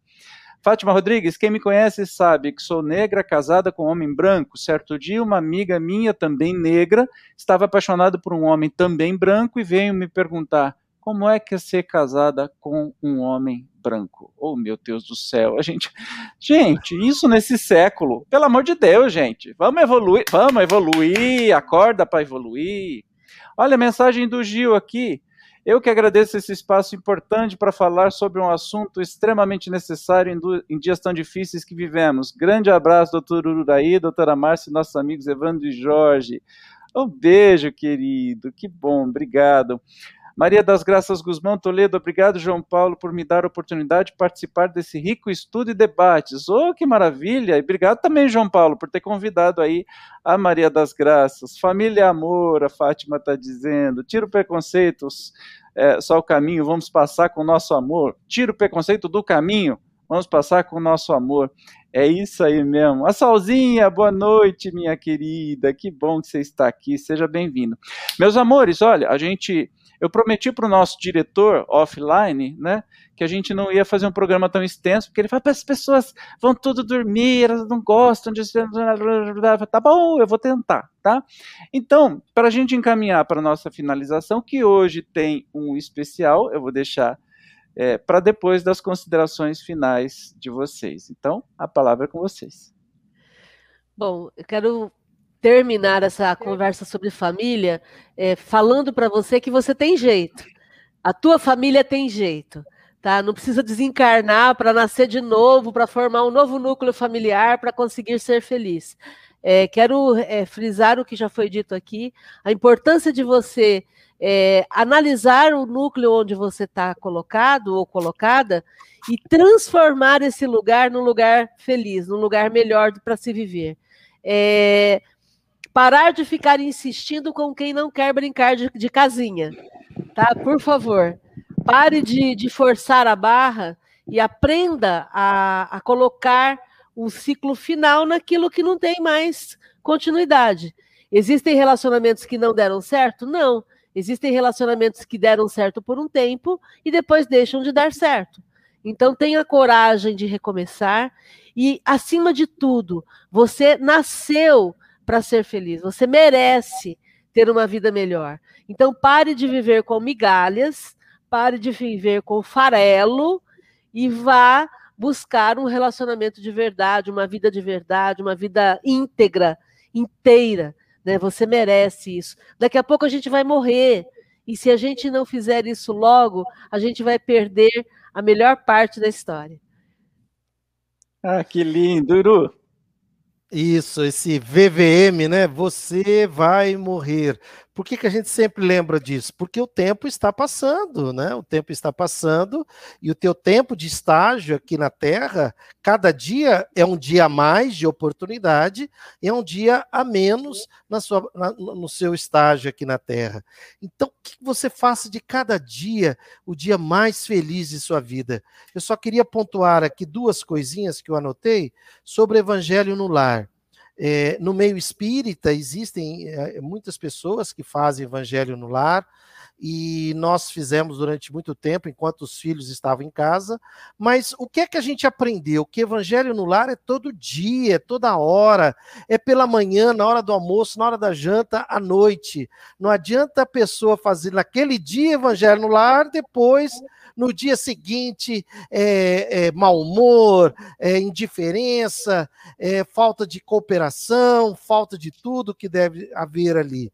Fátima Rodrigues, quem me conhece sabe que sou negra, casada com um homem branco. Certo dia, uma amiga minha, também negra, estava apaixonada por um homem também branco e veio me perguntar como é que é ser casada com um homem branco? Oh, meu Deus do céu, a gente, gente, isso nesse século, pelo amor de Deus, gente, vamos evoluir, vamos evoluir, acorda para evoluir. Olha a mensagem do Gil aqui. Eu que agradeço esse espaço importante para falar sobre um assunto extremamente necessário em, em, dias tão difíceis que vivemos. Grande abraço, doutor Ururaí, doutora Márcia e nossos amigos Evandro e Jorge. Um beijo, querido. Que bom, obrigado. Maria das Graças Guzmão Toledo, obrigado, João Paulo, por me dar a oportunidade de participar desse rico estudo e debates. Oh, que maravilha! E obrigado também, João Paulo, por ter convidado aí a Maria das Graças. Família Amor, a Fátima está dizendo. Tira o preconceito, é, só o caminho, vamos passar com o nosso amor. Tira o preconceito do caminho, vamos passar com o nosso amor. É isso aí mesmo. A Salzinha, boa noite, minha querida. Que bom que você está aqui. Seja bem-vindo. Meus amores, olha, a gente eu prometi para o nosso diretor offline, né, que a gente não ia fazer um programa tão extenso, porque ele fala, as pessoas vão tudo dormir, elas não gostam de. Tá bom, eu vou tentar, tá? Então, para a gente encaminhar para a nossa finalização, que hoje tem um especial, eu vou deixar é, para depois das considerações finais de vocês. Então, a palavra é com vocês. Bom, eu quero terminar essa conversa sobre família é, falando para você que você tem jeito. A tua família tem jeito. Tá? Não precisa desencarnar para nascer de novo, para formar um novo núcleo familiar, para conseguir ser feliz. É, quero é, frisar o que já foi dito aqui, a importância de você é, analisar o núcleo onde você está colocado ou colocada e transformar esse lugar num lugar feliz, num lugar melhor para se viver. É, parar de ficar insistindo com quem não quer brincar de, de casinha, tá? Por favor, pare de, de forçar a barra e aprenda a, a colocar um ciclo final naquilo que não tem mais continuidade. Existem relacionamentos que não deram certo? Não. Existem relacionamentos que deram certo por um tempo e depois deixam de dar certo. Então tenha coragem de recomeçar e, acima de tudo, você nasceu para ser feliz. Você merece ter uma vida melhor. Então pare de viver com migalhas, pare de viver com farelo e vá buscar um relacionamento de verdade, uma vida de verdade, uma vida íntegra, inteira. Né? Você merece isso. Daqui a pouco a gente vai morrer. E se a gente não fizer isso logo, a gente vai perder a melhor parte da história. Ah, que lindo, Uru. Isso, esse VVM, né? Você vai morrer. Por que, que a gente sempre lembra disso? Porque o tempo está passando, né? O tempo está passando e o teu tempo de estágio aqui na Terra, cada dia é um dia a mais de oportunidade e é um dia a menos na sua, na, no seu estágio aqui na Terra. Então, que você faça de cada dia o dia mais feliz de sua vida. Eu só queria pontuar aqui duas coisinhas que eu anotei sobre o Evangelho no Lar. É, no meio espírita, existem é, muitas pessoas que fazem evangelho no lar, e nós fizemos durante muito tempo, enquanto os filhos estavam em casa. Mas o que é que a gente aprendeu? Que evangelho no lar é todo dia, é toda hora, é pela manhã, na hora do almoço, na hora da janta, à noite. Não adianta a pessoa fazer naquele dia evangelho no lar, depois no dia seguinte é, é mau humor, é, indiferença, é, falta de cooperação, falta de tudo que deve haver ali.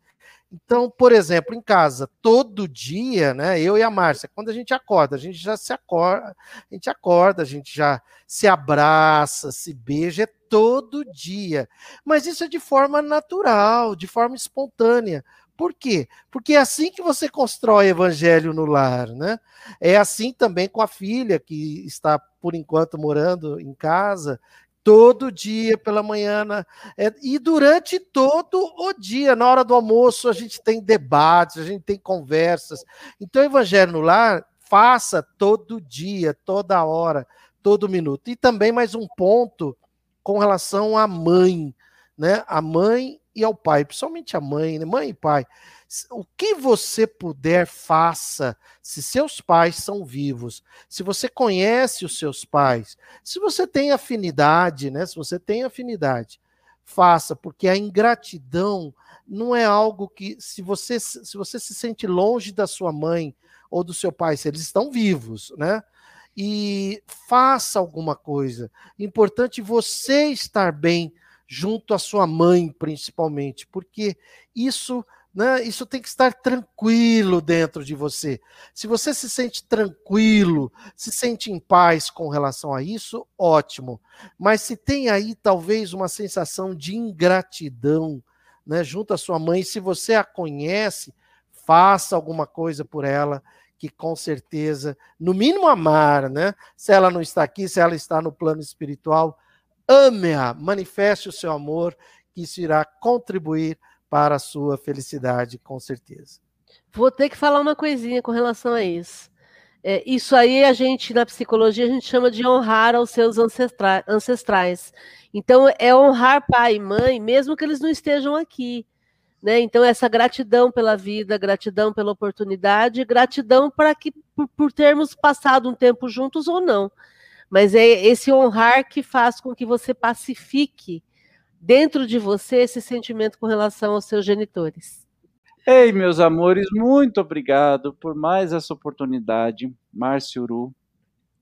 Então, por exemplo, em casa, todo dia, né, eu e a Márcia, quando a gente acorda, a gente já se acorda, a gente acorda, a gente já se abraça, se beija, é todo dia. Mas isso é de forma natural, de forma espontânea. Por quê? Porque é assim que você constrói evangelho no lar, né? É assim também com a filha que está por enquanto morando em casa, todo dia pela manhã. Né? E durante todo o dia, na hora do almoço, a gente tem debates, a gente tem conversas. Então, Evangelho no Lar, faça todo dia, toda hora, todo minuto. E também mais um ponto com relação à mãe, né? A mãe e ao pai, principalmente a mãe, né? mãe e pai o que você puder, faça. Se seus pais são vivos, se você conhece os seus pais, se você tem afinidade, né? Se você tem afinidade, faça, porque a ingratidão não é algo que, se você, se você se sente longe da sua mãe ou do seu pai, se eles estão vivos, né? E faça alguma coisa. Importante você estar bem junto à sua mãe, principalmente, porque isso né? Isso tem que estar tranquilo dentro de você. Se você se sente tranquilo, se sente em paz com relação a isso, ótimo. Mas se tem aí talvez uma sensação de ingratidão, né, junto à sua mãe, se você a conhece, faça alguma coisa por ela, que com certeza, no mínimo amar, né? Se ela não está aqui, se ela está no plano espiritual, ame-a, manifeste o seu amor, que isso irá contribuir para a sua felicidade, com certeza. Vou ter que falar uma coisinha com relação a isso. É, isso aí a gente, na psicologia, a gente chama de honrar aos seus ancestra ancestrais. Então, é honrar pai e mãe, mesmo que eles não estejam aqui. Né? Então, essa gratidão pela vida, gratidão pela oportunidade, gratidão para que por, por termos passado um tempo juntos ou não. Mas é esse honrar que faz com que você pacifique dentro de você esse sentimento com relação aos seus genitores. Ei, meus amores, muito obrigado por mais essa oportunidade, Márcio Uru,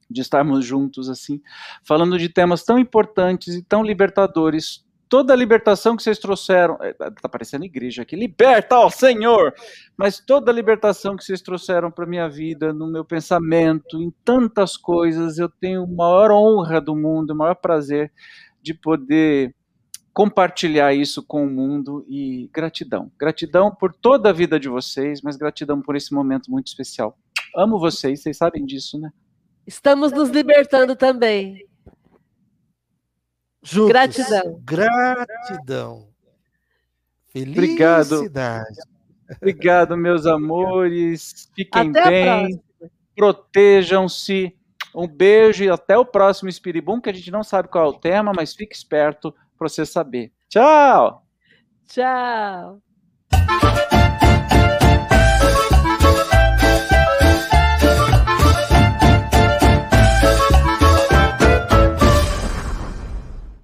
de estarmos juntos assim, falando de temas tão importantes e tão libertadores. Toda a libertação que vocês trouxeram, é, tá parecendo igreja aqui, liberta, ó Senhor! Mas toda a libertação que vocês trouxeram para minha vida, no meu pensamento, em tantas coisas, eu tenho a maior honra do mundo, o maior prazer de poder compartilhar isso com o mundo e gratidão. Gratidão por toda a vida de vocês, mas gratidão por esse momento muito especial. Amo vocês, vocês sabem disso, né? Estamos nos libertando também. Juntos. Gratidão. Gratidão. Obrigado. Felicidade. Obrigado, meus amores. Fiquem Até bem. Protejam-se. Um beijo e até o próximo Espiribum, que a gente não sabe qual é o tema, mas fique esperto para você saber. Tchau! Tchau.